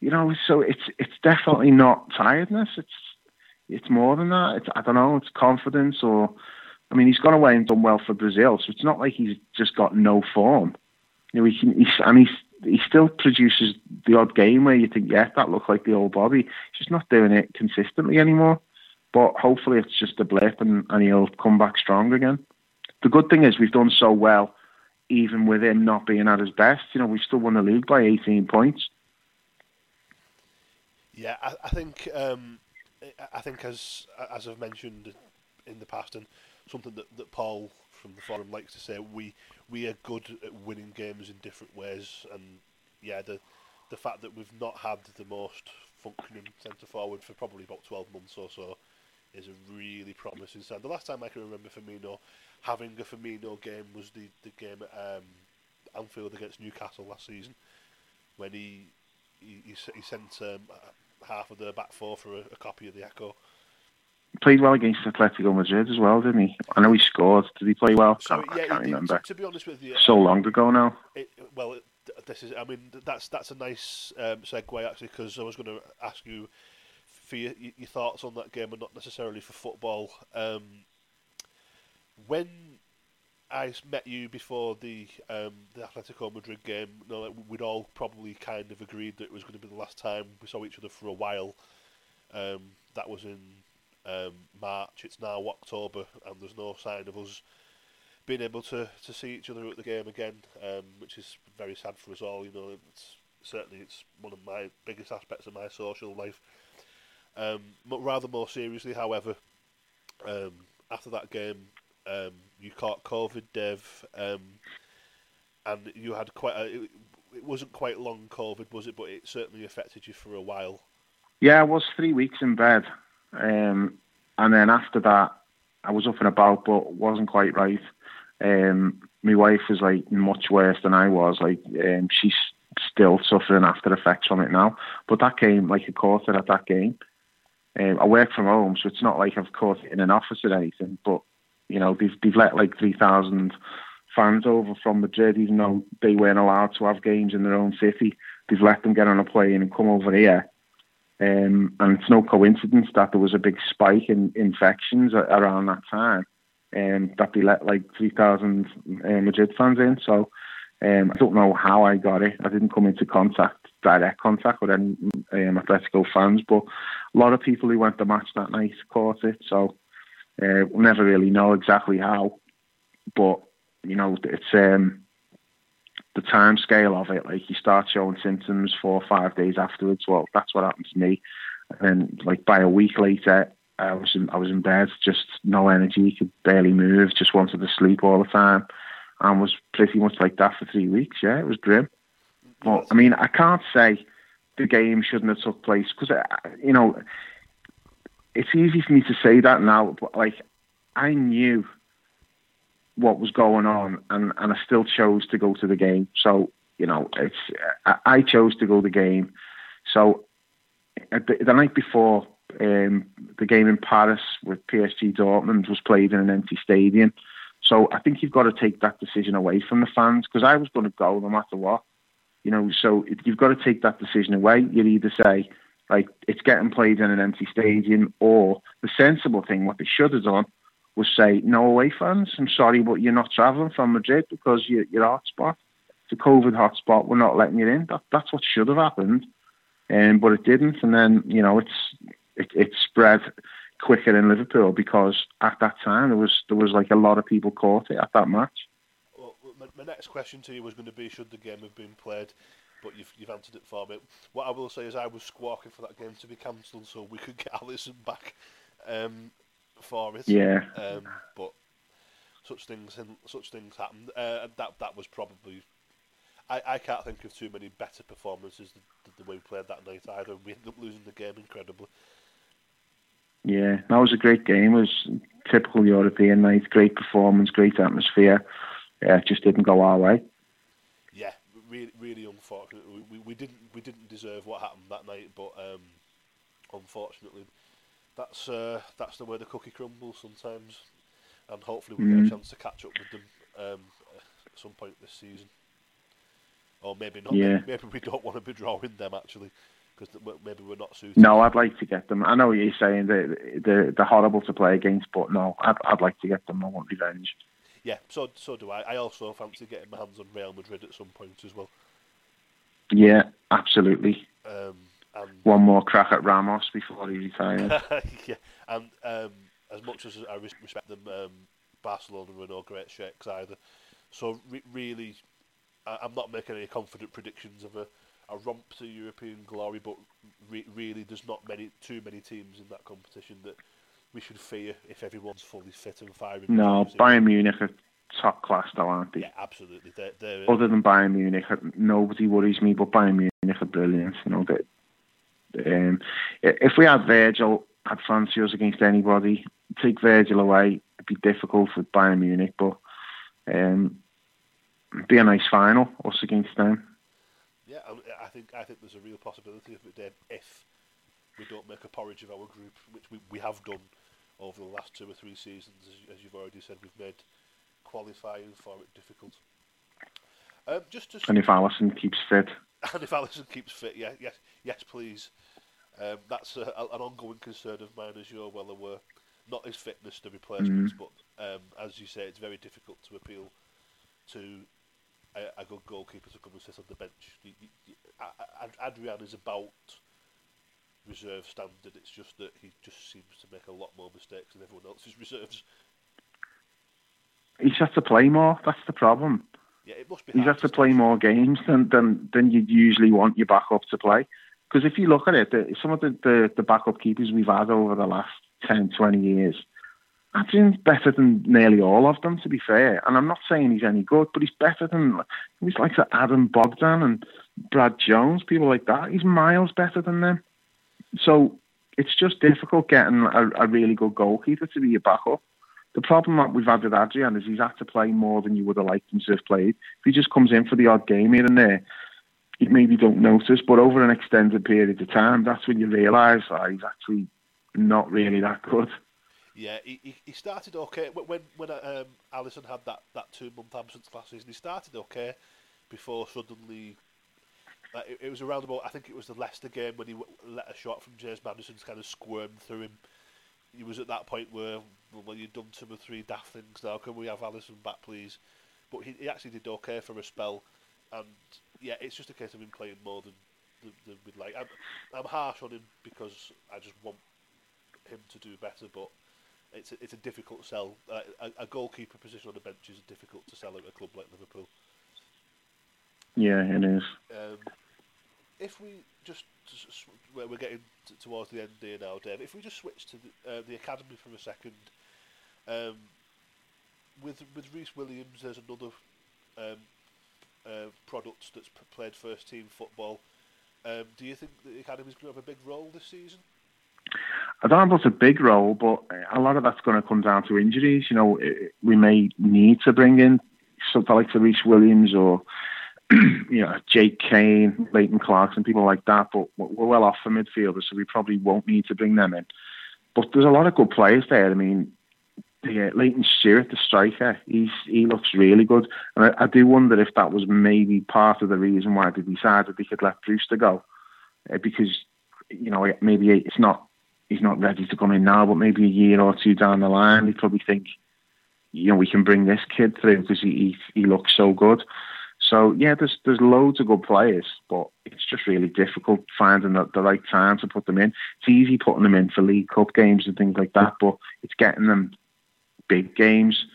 You know, so it's it's definitely not tiredness. It's it's more than that. It's I don't know. It's confidence, or I mean, he's gone away and done well for Brazil, so it's not like he's just got no form know, he can, he's, and he's, he still produces the odd game where you think, yeah, that looks like the old Bobby. He's just not doing it consistently anymore. But hopefully it's just a blip and, and he'll come back strong again. The good thing is we've done so well, even with him not being at his best. You know, we've still won the league by 18 points. Yeah, I, I think um, I think as as I've mentioned in the past, and something that, that Paul from the forum likes to say, we we are good at winning games in different ways, and yeah, the the fact that we've not had the most functioning centre forward for probably about twelve months or so is a really promising sign. The last time I can remember Firmino having a Firmino game was the the game at um, Anfield against Newcastle last season, when he he, he sent um, half of the back four for a, a copy of the Echo played well against Atletico Madrid as well, didn't he? I know he scored. Did he play well? So, yeah, I can't remember. To, be honest with you, so long ago now. It, well, it, this is. I mean, that's that's a nice um, segue actually, because I was going to ask you for your, your, thoughts on that game, and not necessarily for football. Um, when I met you before the um, the Atletico Madrid game, you know, we'd all probably kind of agreed that it was going to be the last time we saw each other for a while. Um, that was in um, March. It's now October, and there's no sign of us being able to, to see each other at the game again, um, which is very sad for us all. You know, it's certainly it's one of my biggest aspects of my social life. Um, but rather more seriously, however, um, after that game, um, you caught COVID, Dave, um, and you had quite a. It, it wasn't quite long COVID, was it? But it certainly affected you for a while. Yeah, I was three weeks in bed. Um, and then after that, I was up and about, but wasn't quite right. Um, my wife was like much worse than I was. Like um, she's still suffering after effects from it now. But that came like a quarter at that game. Um, I work from home, so it's not like I've caught it in an office or anything. But you know, they've they've let like three thousand fans over from Madrid, even though they weren't allowed to have games in their own city. They've let them get on a plane and come over here um, and it's no coincidence that there was a big spike in infections around that time, and um, that they let like 3,000 uh, Madrid fans in. So um, I don't know how I got it. I didn't come into contact, direct contact with any um, Atletico fans, but a lot of people who went to match that night caught it. So uh, we'll never really know exactly how, but you know it's um, the time scale of it, like you start showing symptoms four or five days afterwards. Well, that's what happened to me. And like by a week later, I was in, I was in bed, just no energy, could barely move, just wanted to sleep all the time, and was pretty much like that for three weeks. Yeah, it was grim. But I mean, I can't say the game shouldn't have took place because uh, you know it's easy for me to say that now, but like I knew what was going on, and and I still chose to go to the game. So you know, it's I, chose to go to the game. So the, the night before um, the game in Paris with PSG Dortmund was played in an empty stadium. So I think you've got to take that decision away from the fans because I was going to go no matter what. You know, so you've got to take that decision away. You either say, like, it's getting played in an empty stadium, or the sensible thing, what they should have done, was say, no away fans, I'm sorry, but you're not travelling from Madrid because you're, you're hotspot. It's a COVID hotspot, we're not letting you in. That, that's what should have happened. Um, but it didn't. And then, you know, it's it, it spread quicker in Liverpool because at that time there was there was like a lot of people caught it at that match. My, next question to you was going to be: Should the game have been played? But you've you've answered it for me. What I will say is I was squawking for that game to be cancelled so we could get Alisson back um, for it. Yeah. Um, but such things and such things happened. Uh, that that was probably. I, I can't think of too many better performances than, than the way we played that night either. We ended up losing the game incredibly. Yeah, that was a great game. It was typical European night. Great performance, great atmosphere. Yeah, it just didn't go our way. Yeah, really, really unfortunate. We, we, we didn't we didn't deserve what happened that night, but um, unfortunately, that's uh, that's the way the cookie crumbles sometimes. And hopefully, we mm. get a mm. chance to catch up with them um, at some point this season, or maybe not. Yeah. Maybe, maybe we don't want to be drawing them actually because maybe we're not suited. No, I'd like to get them. I know what you're saying. They're, they're, they're horrible to play against, but no, I'd, I'd like to get them. I want revenge. Yeah, so so do I. I also fancy getting my hands on Real Madrid at some point as well. Yeah, absolutely. One more crack at Ramos before he retires. yeah, and um, as much as I respect them, um, Barcelona are no great shakes either. So re- really, I- I'm not making any confident predictions of a a romp to European glory, but re- really there's not many too many teams in that competition that we should fear if everyone's fully fit and firing. No, Bayern Munich are top class though, aren't they? Yeah, absolutely. They're, they're, Other than Bayern Munich, nobody worries me, but Bayern Munich are brilliant. You know that. Um, if we had Virgil, I'd fancy us against anybody. Take Virgil away, it'd be difficult with Bayern Munich, but um, it'd be a nice final us against them. Yeah, I think I think there's a real possibility of it, if we don't make a porridge of our group, which we, we have done over the last two or three seasons. As, as you've already said, we've made qualifying for it difficult. Um, just to and if Alisson keeps fit. And if Alisson keeps fit, yeah, yes, yes, please. Um, that's a, an ongoing concern of mine, as you're well aware. Not his fitness to replacements, mm. but um, as you say, it's very difficult to appeal to a, a good goalkeeper to come and sit on the bench. You, you, you, Adrian is about reserve standard. It's just that he just seems to make a lot more mistakes than everyone else's reserves. He's had to play more. That's the problem. Yeah, it must be. He's had to play more games than than than you'd usually want your backup to play. Because if you look at it, the, some of the, the, the backup keepers we've had over the last 10, 20 years, Adrian's better than nearly all of them, to be fair. And I'm not saying he's any good, but he's better than he's like Adam Bogdan and Brad Jones, people like that. He's miles better than them. So it's just difficult getting a, a really good goalkeeper to be your backup. The problem that we've had with Adrian is he's had to play more than you would have liked him to have played. If he just comes in for the odd game here and there, you maybe don't notice, but over an extended period of time, that's when you realise that he's actually not really that good. Yeah, he, he started okay when when um, Alisson had that, that two month absence last season. He started okay before suddenly. It, it, was around about I think it was the Leicester game when he let a shot from James Maddison kind of squirm through him. He was at that point where well you've done two or three daft things now. Can we have Alisson back, please? But he, he actually did okay for a spell, and yeah, it's just a case of him playing more than than, than we'd like. I'm, I'm harsh on him because I just want him to do better, but it's a, it's a difficult sell. Uh, a, a, goalkeeper position on the bench is difficult to sell at a club like Liverpool. Yeah, it is. Um, if we just, we're getting towards the end here now, Dave. If we just switch to the, uh, the academy for a second, um, with with Rhys Williams, there's another um, uh, product that's played first team football. Um, do you think the academy's going to have a big role this season? I don't know if it's a big role, but a lot of that's going to come down to injuries. You know, we may need to bring in something like Rhys Williams or you know Jake Cain, Leighton Clarkson, people like that. But we're well off for midfielders, so we probably won't need to bring them in. But there's a lot of good players there. I mean, yeah, Layton Stewart, the striker, he's he looks really good, and I, I, do wonder if that was maybe part of the reason why they decided they could let Brewster go, uh, because you know maybe it's not he's not ready to come in now, but maybe a year or two down the line, they probably think, you know, we can bring this kid through because he, he he looks so good. So yeah, there's there's loads of good players, but it's just really difficult finding the, the right time to put them in. It's easy putting them in for League Cup games and things like that, but it's getting them big games.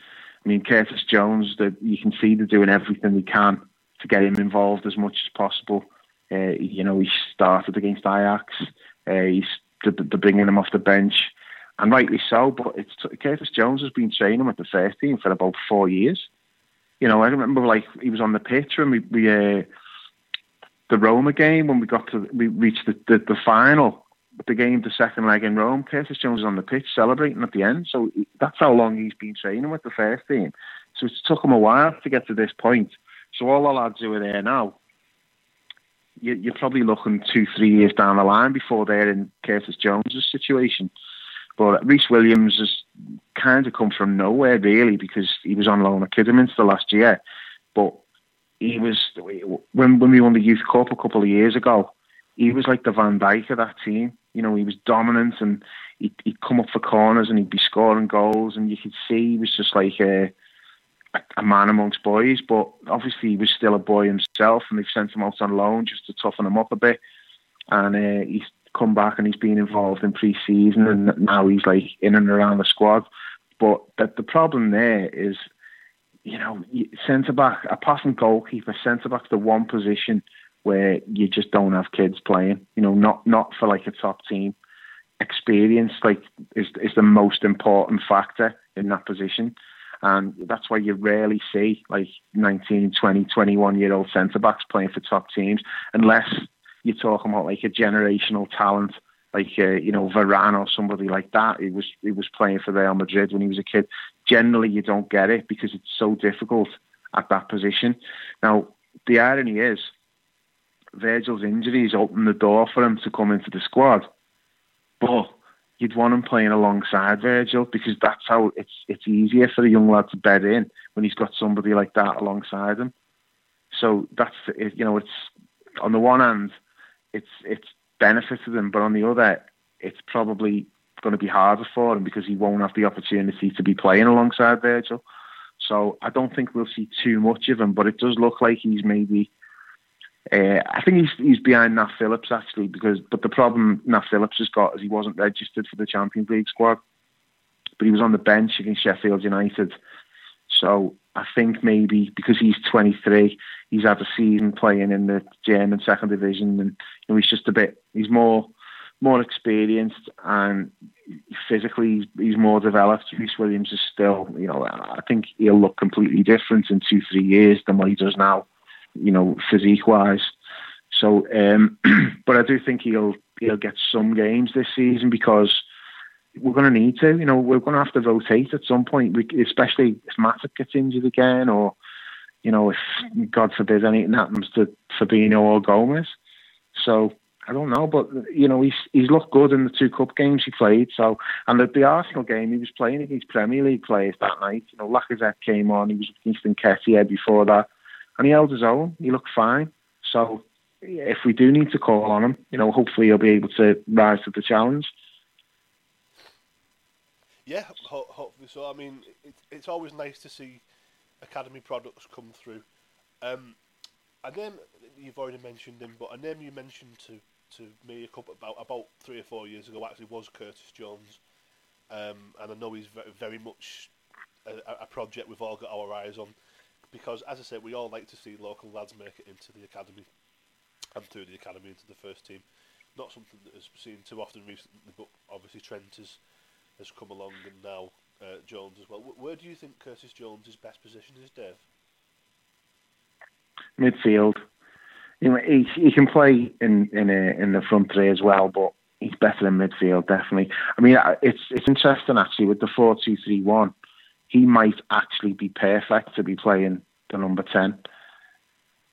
I mean, Curtis Jones, that you can see they're doing everything they can to get him involved as much as possible. Uh, you know, he started against Ajax. Uh, he's they're, bringing him off the bench, and rightly so. But it's Curtis Jones has been training with the first team for about four years. You know, I remember like he was on the pitch when we, we uh, the Roma game when we got to we reached the, the, the final the game, the second leg in Rome, Curtis Jones was on the pitch celebrating at the end. So that's how long he's been training with the first team. So it took him a while to get to this point. So all the lads who are there now, you, are probably looking two, three years down the line before they're in Curtis Jones's situation. But Rhys Williams has kind of come from nowhere, really, because he was on loan at Kidderminster last year. But he was when when we won the Youth Cup a couple of years ago. He was like the Van Dijk of that team. You know, he was dominant and he'd, he'd come up for corners and he'd be scoring goals, and you could see he was just like a, a man amongst boys. But obviously, he was still a boy himself, and they've sent him out on loan just to toughen him up a bit. And uh, he's come back and he's been involved in pre-season, and now he's like in and around the squad. But the, the problem there is, you know, centre back apart from goalkeeper, centre back's the one position where you just don't have kids playing. You know, not not for like a top team. Experience like is is the most important factor in that position. And that's why you rarely see like 19, 20, 21 year old centre backs playing for top teams, unless you're talking about like a generational talent, like uh, you know Varane or somebody like that. He was he was playing for Real Madrid when he was a kid. Generally, you don't get it because it's so difficult at that position. Now, the irony is Virgil's injuries opened the door for him to come into the squad. But you'd want him playing alongside Virgil because that's how it's it's easier for a young lad to bed in when he's got somebody like that alongside him. So that's you know it's on the one hand it's it's benefited him, but on the other it's probably going to be harder for him because he won't have the opportunity to be playing alongside Virgil. So I don't think we'll see too much of him, but it does look like he's maybe uh, I think he's he's behind Nat Phillips actually because but the problem Nat Phillips has got is he wasn't registered for the Champions League squad, but he was on the bench against Sheffield United. So I think maybe because he's 23, he's had a season playing in the German second division, and you know, he's just a bit he's more more experienced and physically he's, more developed. Rhys Williams is still, you know, I think he'll look completely different in two three years than what he does now you know, physique wise. So, um, but I do think he'll he'll get some games this season because we're going to need to. You know, we're going to have to rotate at some point, we, especially if Matip gets injured again, or you know, if God forbid anything happens to Fabinho or Gomez. So I don't know, but you know, he's he's looked good in the two cup games he played. So, and the, the Arsenal game, he was playing against Premier League players that night. You know, Lacazette came on. He was against Nketiah before that and he held his own. He looked fine. So if we do need to call on him, you know, hopefully he'll be able to rise to the challenge. Yeah, ho- hopefully so. I mean, it, it's always nice to see academy products come through. Um, a name you've already mentioned him, but a name you mentioned to, to me a couple about about three or four years ago actually was Curtis Jones, um, and I know he's very, very much a, a project we've all got our eyes on because, as I said, we all like to see local lads make it into the academy and through the academy into the first team. Not something that has seen too often recently, but obviously Trent has has come along and now uh, Jones as well. where do you think Curtis Jones' is best position is, Dave? Midfield. You know, he, he can play in in a, in the front three as well, but he's better in midfield, definitely. I mean, it's it's interesting actually with the four two three one. He might actually be perfect to be playing the number ten.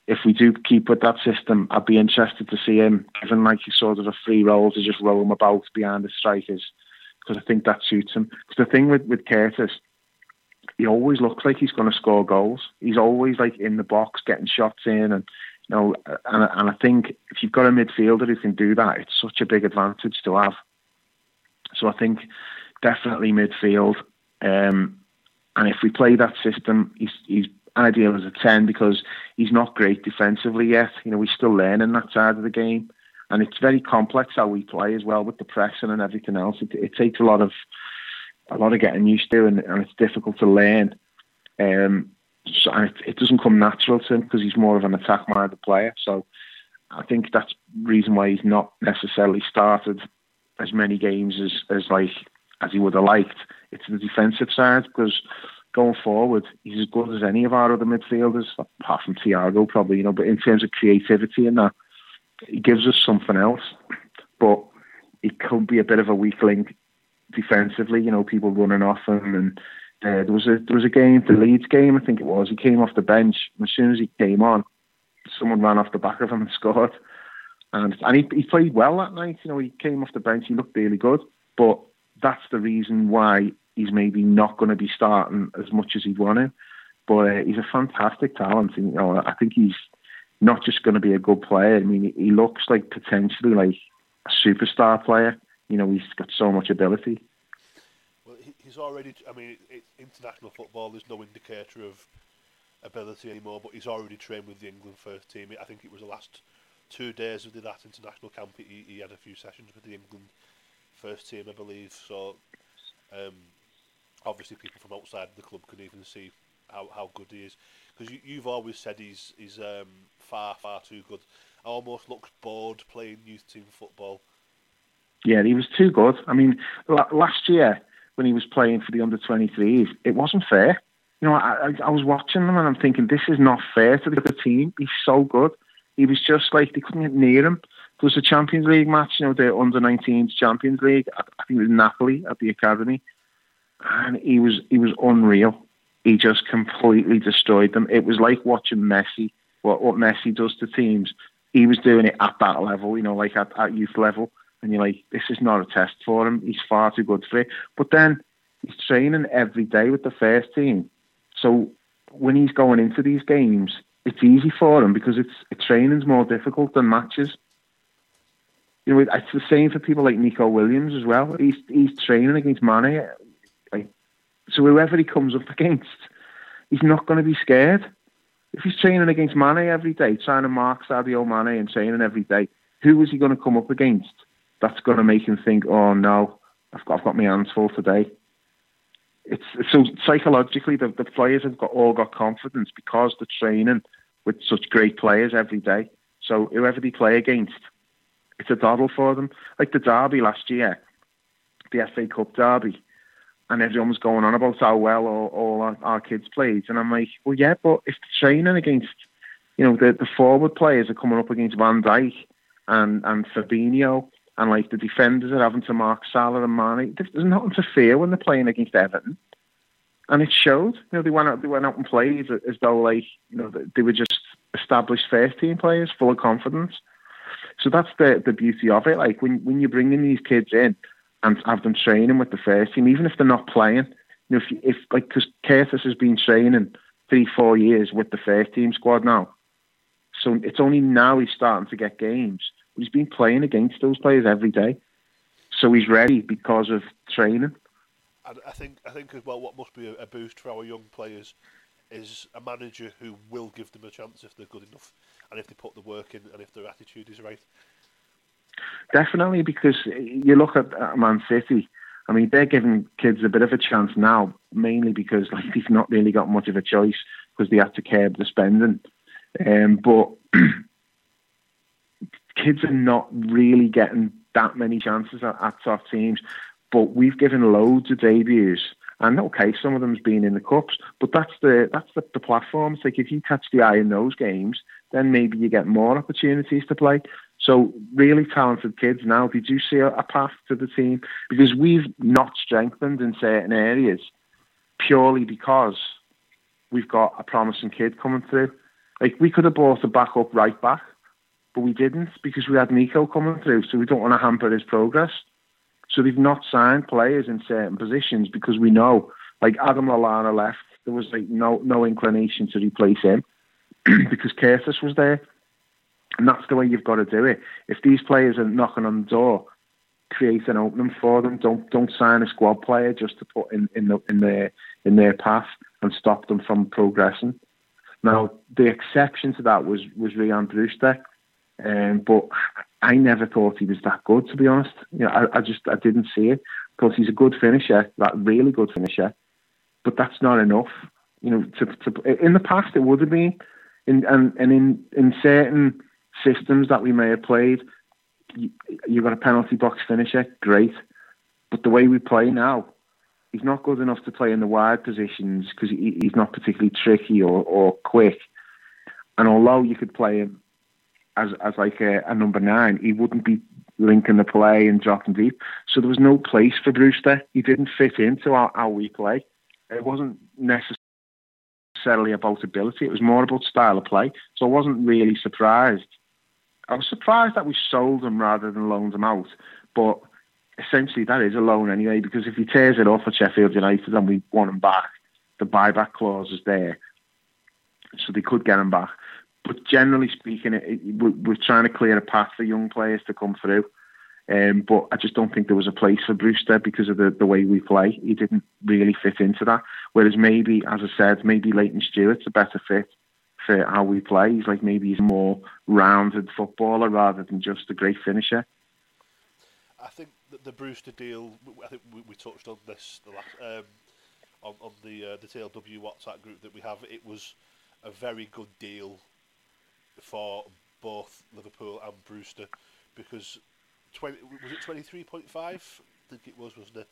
If we do keep with that system, I'd be interested to see him given like sort of a free role to just him about behind the strikers because I think that suits him. Because the thing with with Curtis, he always looks like he's going to score goals. He's always like in the box getting shots in and you know, and, and I think if you've got a midfielder who can do that, it's such a big advantage to have. So I think definitely midfield. Um, and if we play that system, he's he's ideal as a ten because he's not great defensively yet. You know, he's still learning that side of the game, and it's very complex how we play as well with the pressing and everything else. It, it takes a lot of a lot of getting used to, and, and it's difficult to learn. Um, so, and it, it doesn't come natural to him because he's more of an attack-minded player. So I think that's reason why he's not necessarily started as many games as, as like as he would have liked. It's the defensive side because going forward, he's as good as any of our other midfielders, apart from Thiago probably, you know. But in terms of creativity and that, he gives us something else. But he could be a bit of a weak link defensively. You know, people running off him and uh, there was a there was a game, the Leeds game, I think it was. He came off the bench. and As soon as he came on, someone ran off the back of him and scored. And and he, he played well that night. You know, he came off the bench. He looked really good. But that's the reason why he's maybe not going to be starting as much as he'd want to. But uh, he's a fantastic talent. And, you know, I think he's not just going to be a good player. I mean, he looks like potentially like a superstar player. You know, he's got so much ability he's already. I mean, it, it, international football. There's no indicator of ability anymore, but he's already trained with the England first team. I think it was the last two days of that international camp. He, he had a few sessions with the England first team, I believe. So, um, obviously, people from outside the club can even see how, how good he is. Because you, you've always said he's he's um, far far too good. I almost looks bored playing youth team football. Yeah, he was too good. I mean, last year when he was playing for the under 23s, it wasn't fair. You know, I, I, was watching them and I'm thinking, this is not fair to the other team. He's so good. He was just like, they couldn't get near him. There was a Champions League match, you know, the under 19s Champions League. I, I think it was Napoli at the academy. And he was, he was unreal. He just completely destroyed them. It was like watching Messi, what, what Messi does to teams. He was doing it at that level, you know, like at, at youth level and you're like, this is not a test for him. He's far too good for it. But then he's training every day with the first team. So when he's going into these games, it's easy for him because it's training's more difficult than matches. You know, it's the same for people like Neco Williams as well. He's he's training against Mane. So whoever he comes up against, he's not going to be scared. If he's training against Mane every day, trying to mark Sadio Mane and training every day, who is he going to come up against? that's going to make him think, oh no, I've got, I've got my hands full today. It's so psychologically the, the players have got all got confidence because they're training with such great players every day. So whoever they play against, it's a doddle for them. Like the derby last year, the FA Cup derby, and everyone was going on about how well all, all our, our, kids played, and I'm like, well, yeah, but if they're training against, you know, the, the forward players are coming up against Van Dijk and and Fabinho and like the defenders are having to mark Salah and Mane. There's nothing to fear when they're playing against Everton, and it showed. You know, they went out, they went out and played as though like you know they were just established first team players, full of confidence. So that's the the beauty of it. Like when when you're bringing these kids in and have them training with the first team, even if they're not playing. You know, if, if like because Curtis has been training three four years with the first team squad now, so it's only now he's starting to get games But he's been playing against those players every day, so he's ready because of training. And I think I think as well, what must be a, a boost for our young players is a manager who will give them a chance if they're good enough, and if they put the work in, and if their attitude is right. Definitely, because you look at Man City. I mean, they're giving kids a bit of a chance now, mainly because like they've not really got much of a choice because they had to curb the spending. Um, but kids are not really getting that many chances at, at top teams. But we've given loads of debuts. And okay, some of them's been in the cups, but that's the that's the, the platform. It's like if you catch the eye in those games, then maybe you get more opportunities to play. So really talented kids now. Did you see a, a path to the team? Because we've not strengthened in certain areas purely because we've got a promising kid coming through. Like we could have bought a backup right back, but we didn't because we had Neco coming through. So we don't want to hamper his progress. So they've not signed players in certain positions because we know, like Adam Lallana left, there was like no no inclination to replace him because Curtis was there. And that's the way you've got to do it. If these players are knocking on the door, create an opening for them. Don't don't sign a squad player just to put in, in the in their in their path and stop them from progressing. Now the exception to that was was Ryan Brewster, um, but I never thought he was that good to be honest. You know, I, I just I didn't see it because he's a good finisher, that really good finisher, but that's not enough. You know, to, to in the past it would have been, in, and and in in certain systems that we may have played, you, you got a penalty box finisher, great. But the way we play now, he's not good enough to play in the wide positions because he, he's not particularly tricky or, or quick. And although you could play him as as like a, a number nine, he wouldn't be linking the play and dropping deep. So there was no place for Brewster. He didn't fit into how, how we play. It wasn't necessarily about ability. It was more about style of play. So I wasn't really surprised I was surprised that we sold him rather than loaned him out. But essentially, that is a loan anyway, because if he tears it off at Sheffield United and we want him back, the buyback clause is there. So they could get him back. But generally speaking, it, it, we're trying to clear a path for young players to come through. Um, but I just don't think there was a place for Brewster because of the, the way we play. He didn't really fit into that. Whereas maybe, as I said, maybe Layton Stewart's a better fit how we play. He's like maybe he's a more rounded footballer rather than just a great finisher. I think that the Brewster deal. I think we, we touched on this the last um, on on the uh, the TLW WhatsApp group that we have. It was a very good deal for both Liverpool and Brewster because 20, was it twenty three point five? I think it was, wasn't it?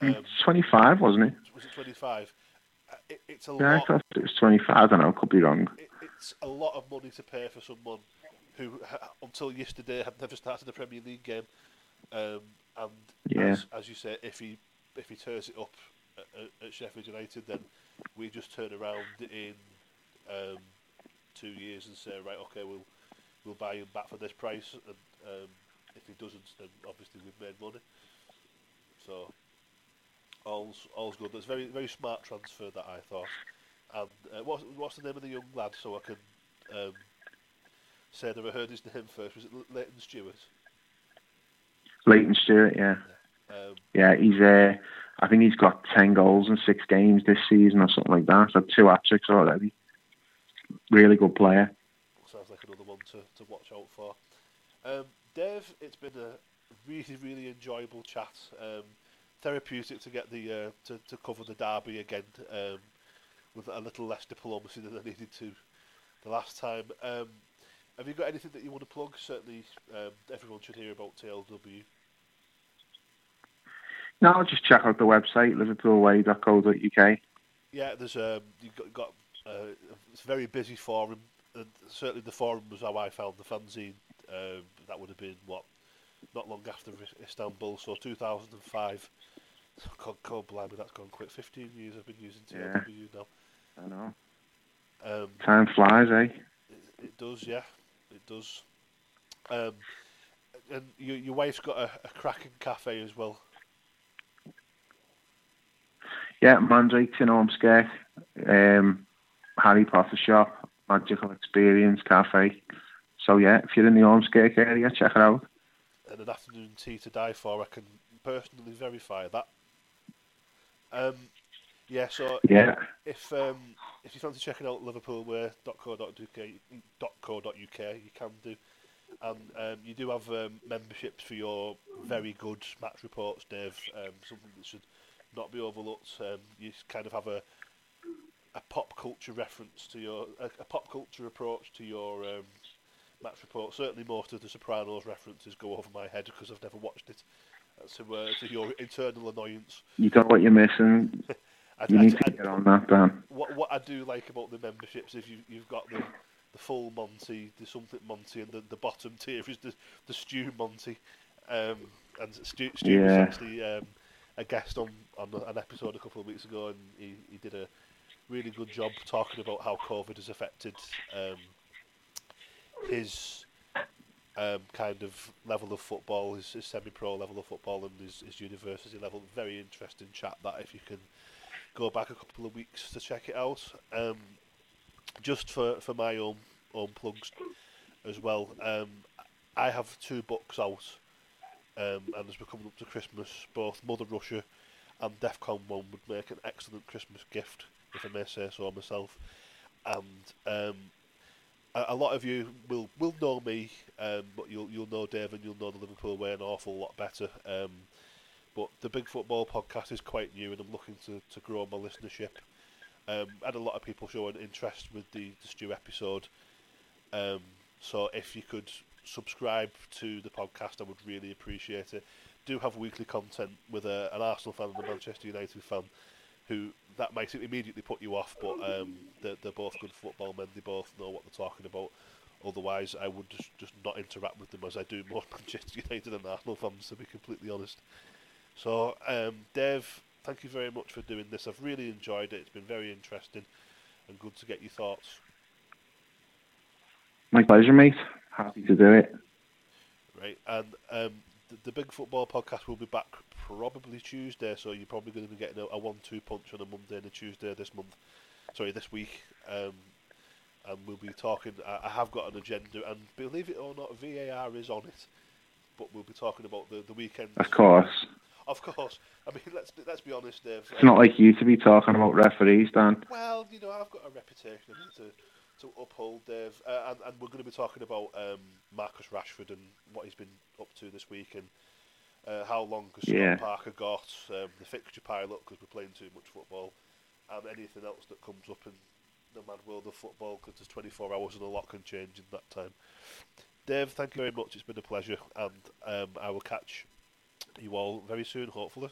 Um, twenty five, wasn't it? Was it twenty five? Uh, it, it's a yeah, lot. I thought it was 25. I don't know. Could be wrong. It, it's a lot of money to pay for someone who, until yesterday, had never started a Premier League game. Um, and yeah. as, as, you say, if he if he tears it up at, at, Sheffield United, then we just turn around in um, two years and say, right, okay, we'll we'll buy him back for this price, and um, if he doesn't, then obviously we've made money. So all's all's good. That's very very smart transfer that I thought. And uh, what's what's the name of the young lad so I can um, say that I heard his name first? Was it Layton Stewart? Layton Stewart, yeah. Yeah, um, yeah he's uh, I think he's got ten goals in six games this season or something like that. So two hat tricks already. Really good player. Sounds like another one to, to watch out for. Um, Dave, it's been a really really enjoyable chat. Um, therapeutic to get the uh, to to cover the derby again um, with a little less diplomacy than I needed to the last time. Um, have you got anything that you want to plug? Certainly, um, everyone should hear about TLW. No, just check out the website liverpoolway.co.uk. Yeah, there's um, you've got, got uh, it's a very busy forum. And certainly, the forum was how I found the fanzine. Um, that would have been what not long after Istanbul, so 2005. God, God blimey, that's gone quick. 15 years I've been using TLW yeah. now. I know. Um, Time flies, eh? It, it does, yeah. It does. Um, and your, your wife's got a, a cracking cafe as well. Yeah, Mandrake's in Ormskirk. Um, Harry Potter shop, Magical Experience Cafe. So yeah, if you're in the Ormskirk area, check it out. And an afternoon tea to die for, I can personally verify that. Um, yeah, so yeah. if um, if you fancy checking out liverpoolway.co.uk, you can do. And um, you do have um, memberships for your very good match reports, Dave. Um, something that should not be overlooked. Um, you kind of have a a pop culture reference to your a, a pop culture approach to your um, match report. Certainly, most of the Sopranos references go over my head because I've never watched it. To, uh, to your internal annoyance. You know what you're missing. I, you need I, to get on that, Dan. What what I do like about the memberships is you you've got the the the full Monty, the something Monty, and the, the bottom tier is the the Stew Monty. Um, and Stu, Stu yeah. was actually um, a guest on, on an episode a couple of weeks ago, and he, he did a really good job talking about how COVID has affected um, his um, kind of level of football, his, his semi-pro level of football, and his, his university level. Very interesting chat. That if you can go back a couple of weeks to check it out. Um, just for, for my own own plugs as well. Um, I have two books out, um, and as we're coming up to Christmas, both Mother Russia and DEFCON One would make an excellent Christmas gift, if I may say so myself. And um, a, lot of you will will know me, um, but you'll you'll know Dave and you'll know the Liverpool way an awful lot better. Um, but the Big Football podcast is quite new, and I'm looking to, to grow my listenership. Um, had a lot of people showing interest with the, the Stew episode. Um, so if you could subscribe to the podcast, I would really appreciate it. Do have weekly content with a, an Arsenal fan and a Manchester United fan, who that might immediately put you off, but um, they're, they're both good football men. They both know what they're talking about. Otherwise, I would just, just not interact with them as I do most Manchester United and Arsenal fans, to be completely honest. So, um, Dave, thank you very much for doing this. I've really enjoyed it. It's been very interesting and good to get your thoughts. My pleasure, mate. Happy to do it. Right, and um, the, the, Big Football Podcast will be back probably Tuesday, so you're probably going to be getting a, a one-two punch on a Monday and a Tuesday this month. Sorry, this week. Um, and we'll be talking. I, I, have got an agenda, and believe it or not, VAR is on it. But we'll be talking about the, the weekend. Of course. Of course. I mean, let's let's be honest, Dave. It's not like you to be talking about referees, Dan. Well, you know, I've got a reputation to to uphold, Dave, uh, and and we're going to be talking about um, Marcus Rashford and what he's been up to this week and. Uh, how long has yeah. Scott Parker got? Um, the fixture pile-up because we're playing too much football, and anything else that comes up in the mad world of football because there's 24 hours and a lot can change in that time. Dave, thank you very much. It's been a pleasure, and um, I will catch you all very soon, hopefully.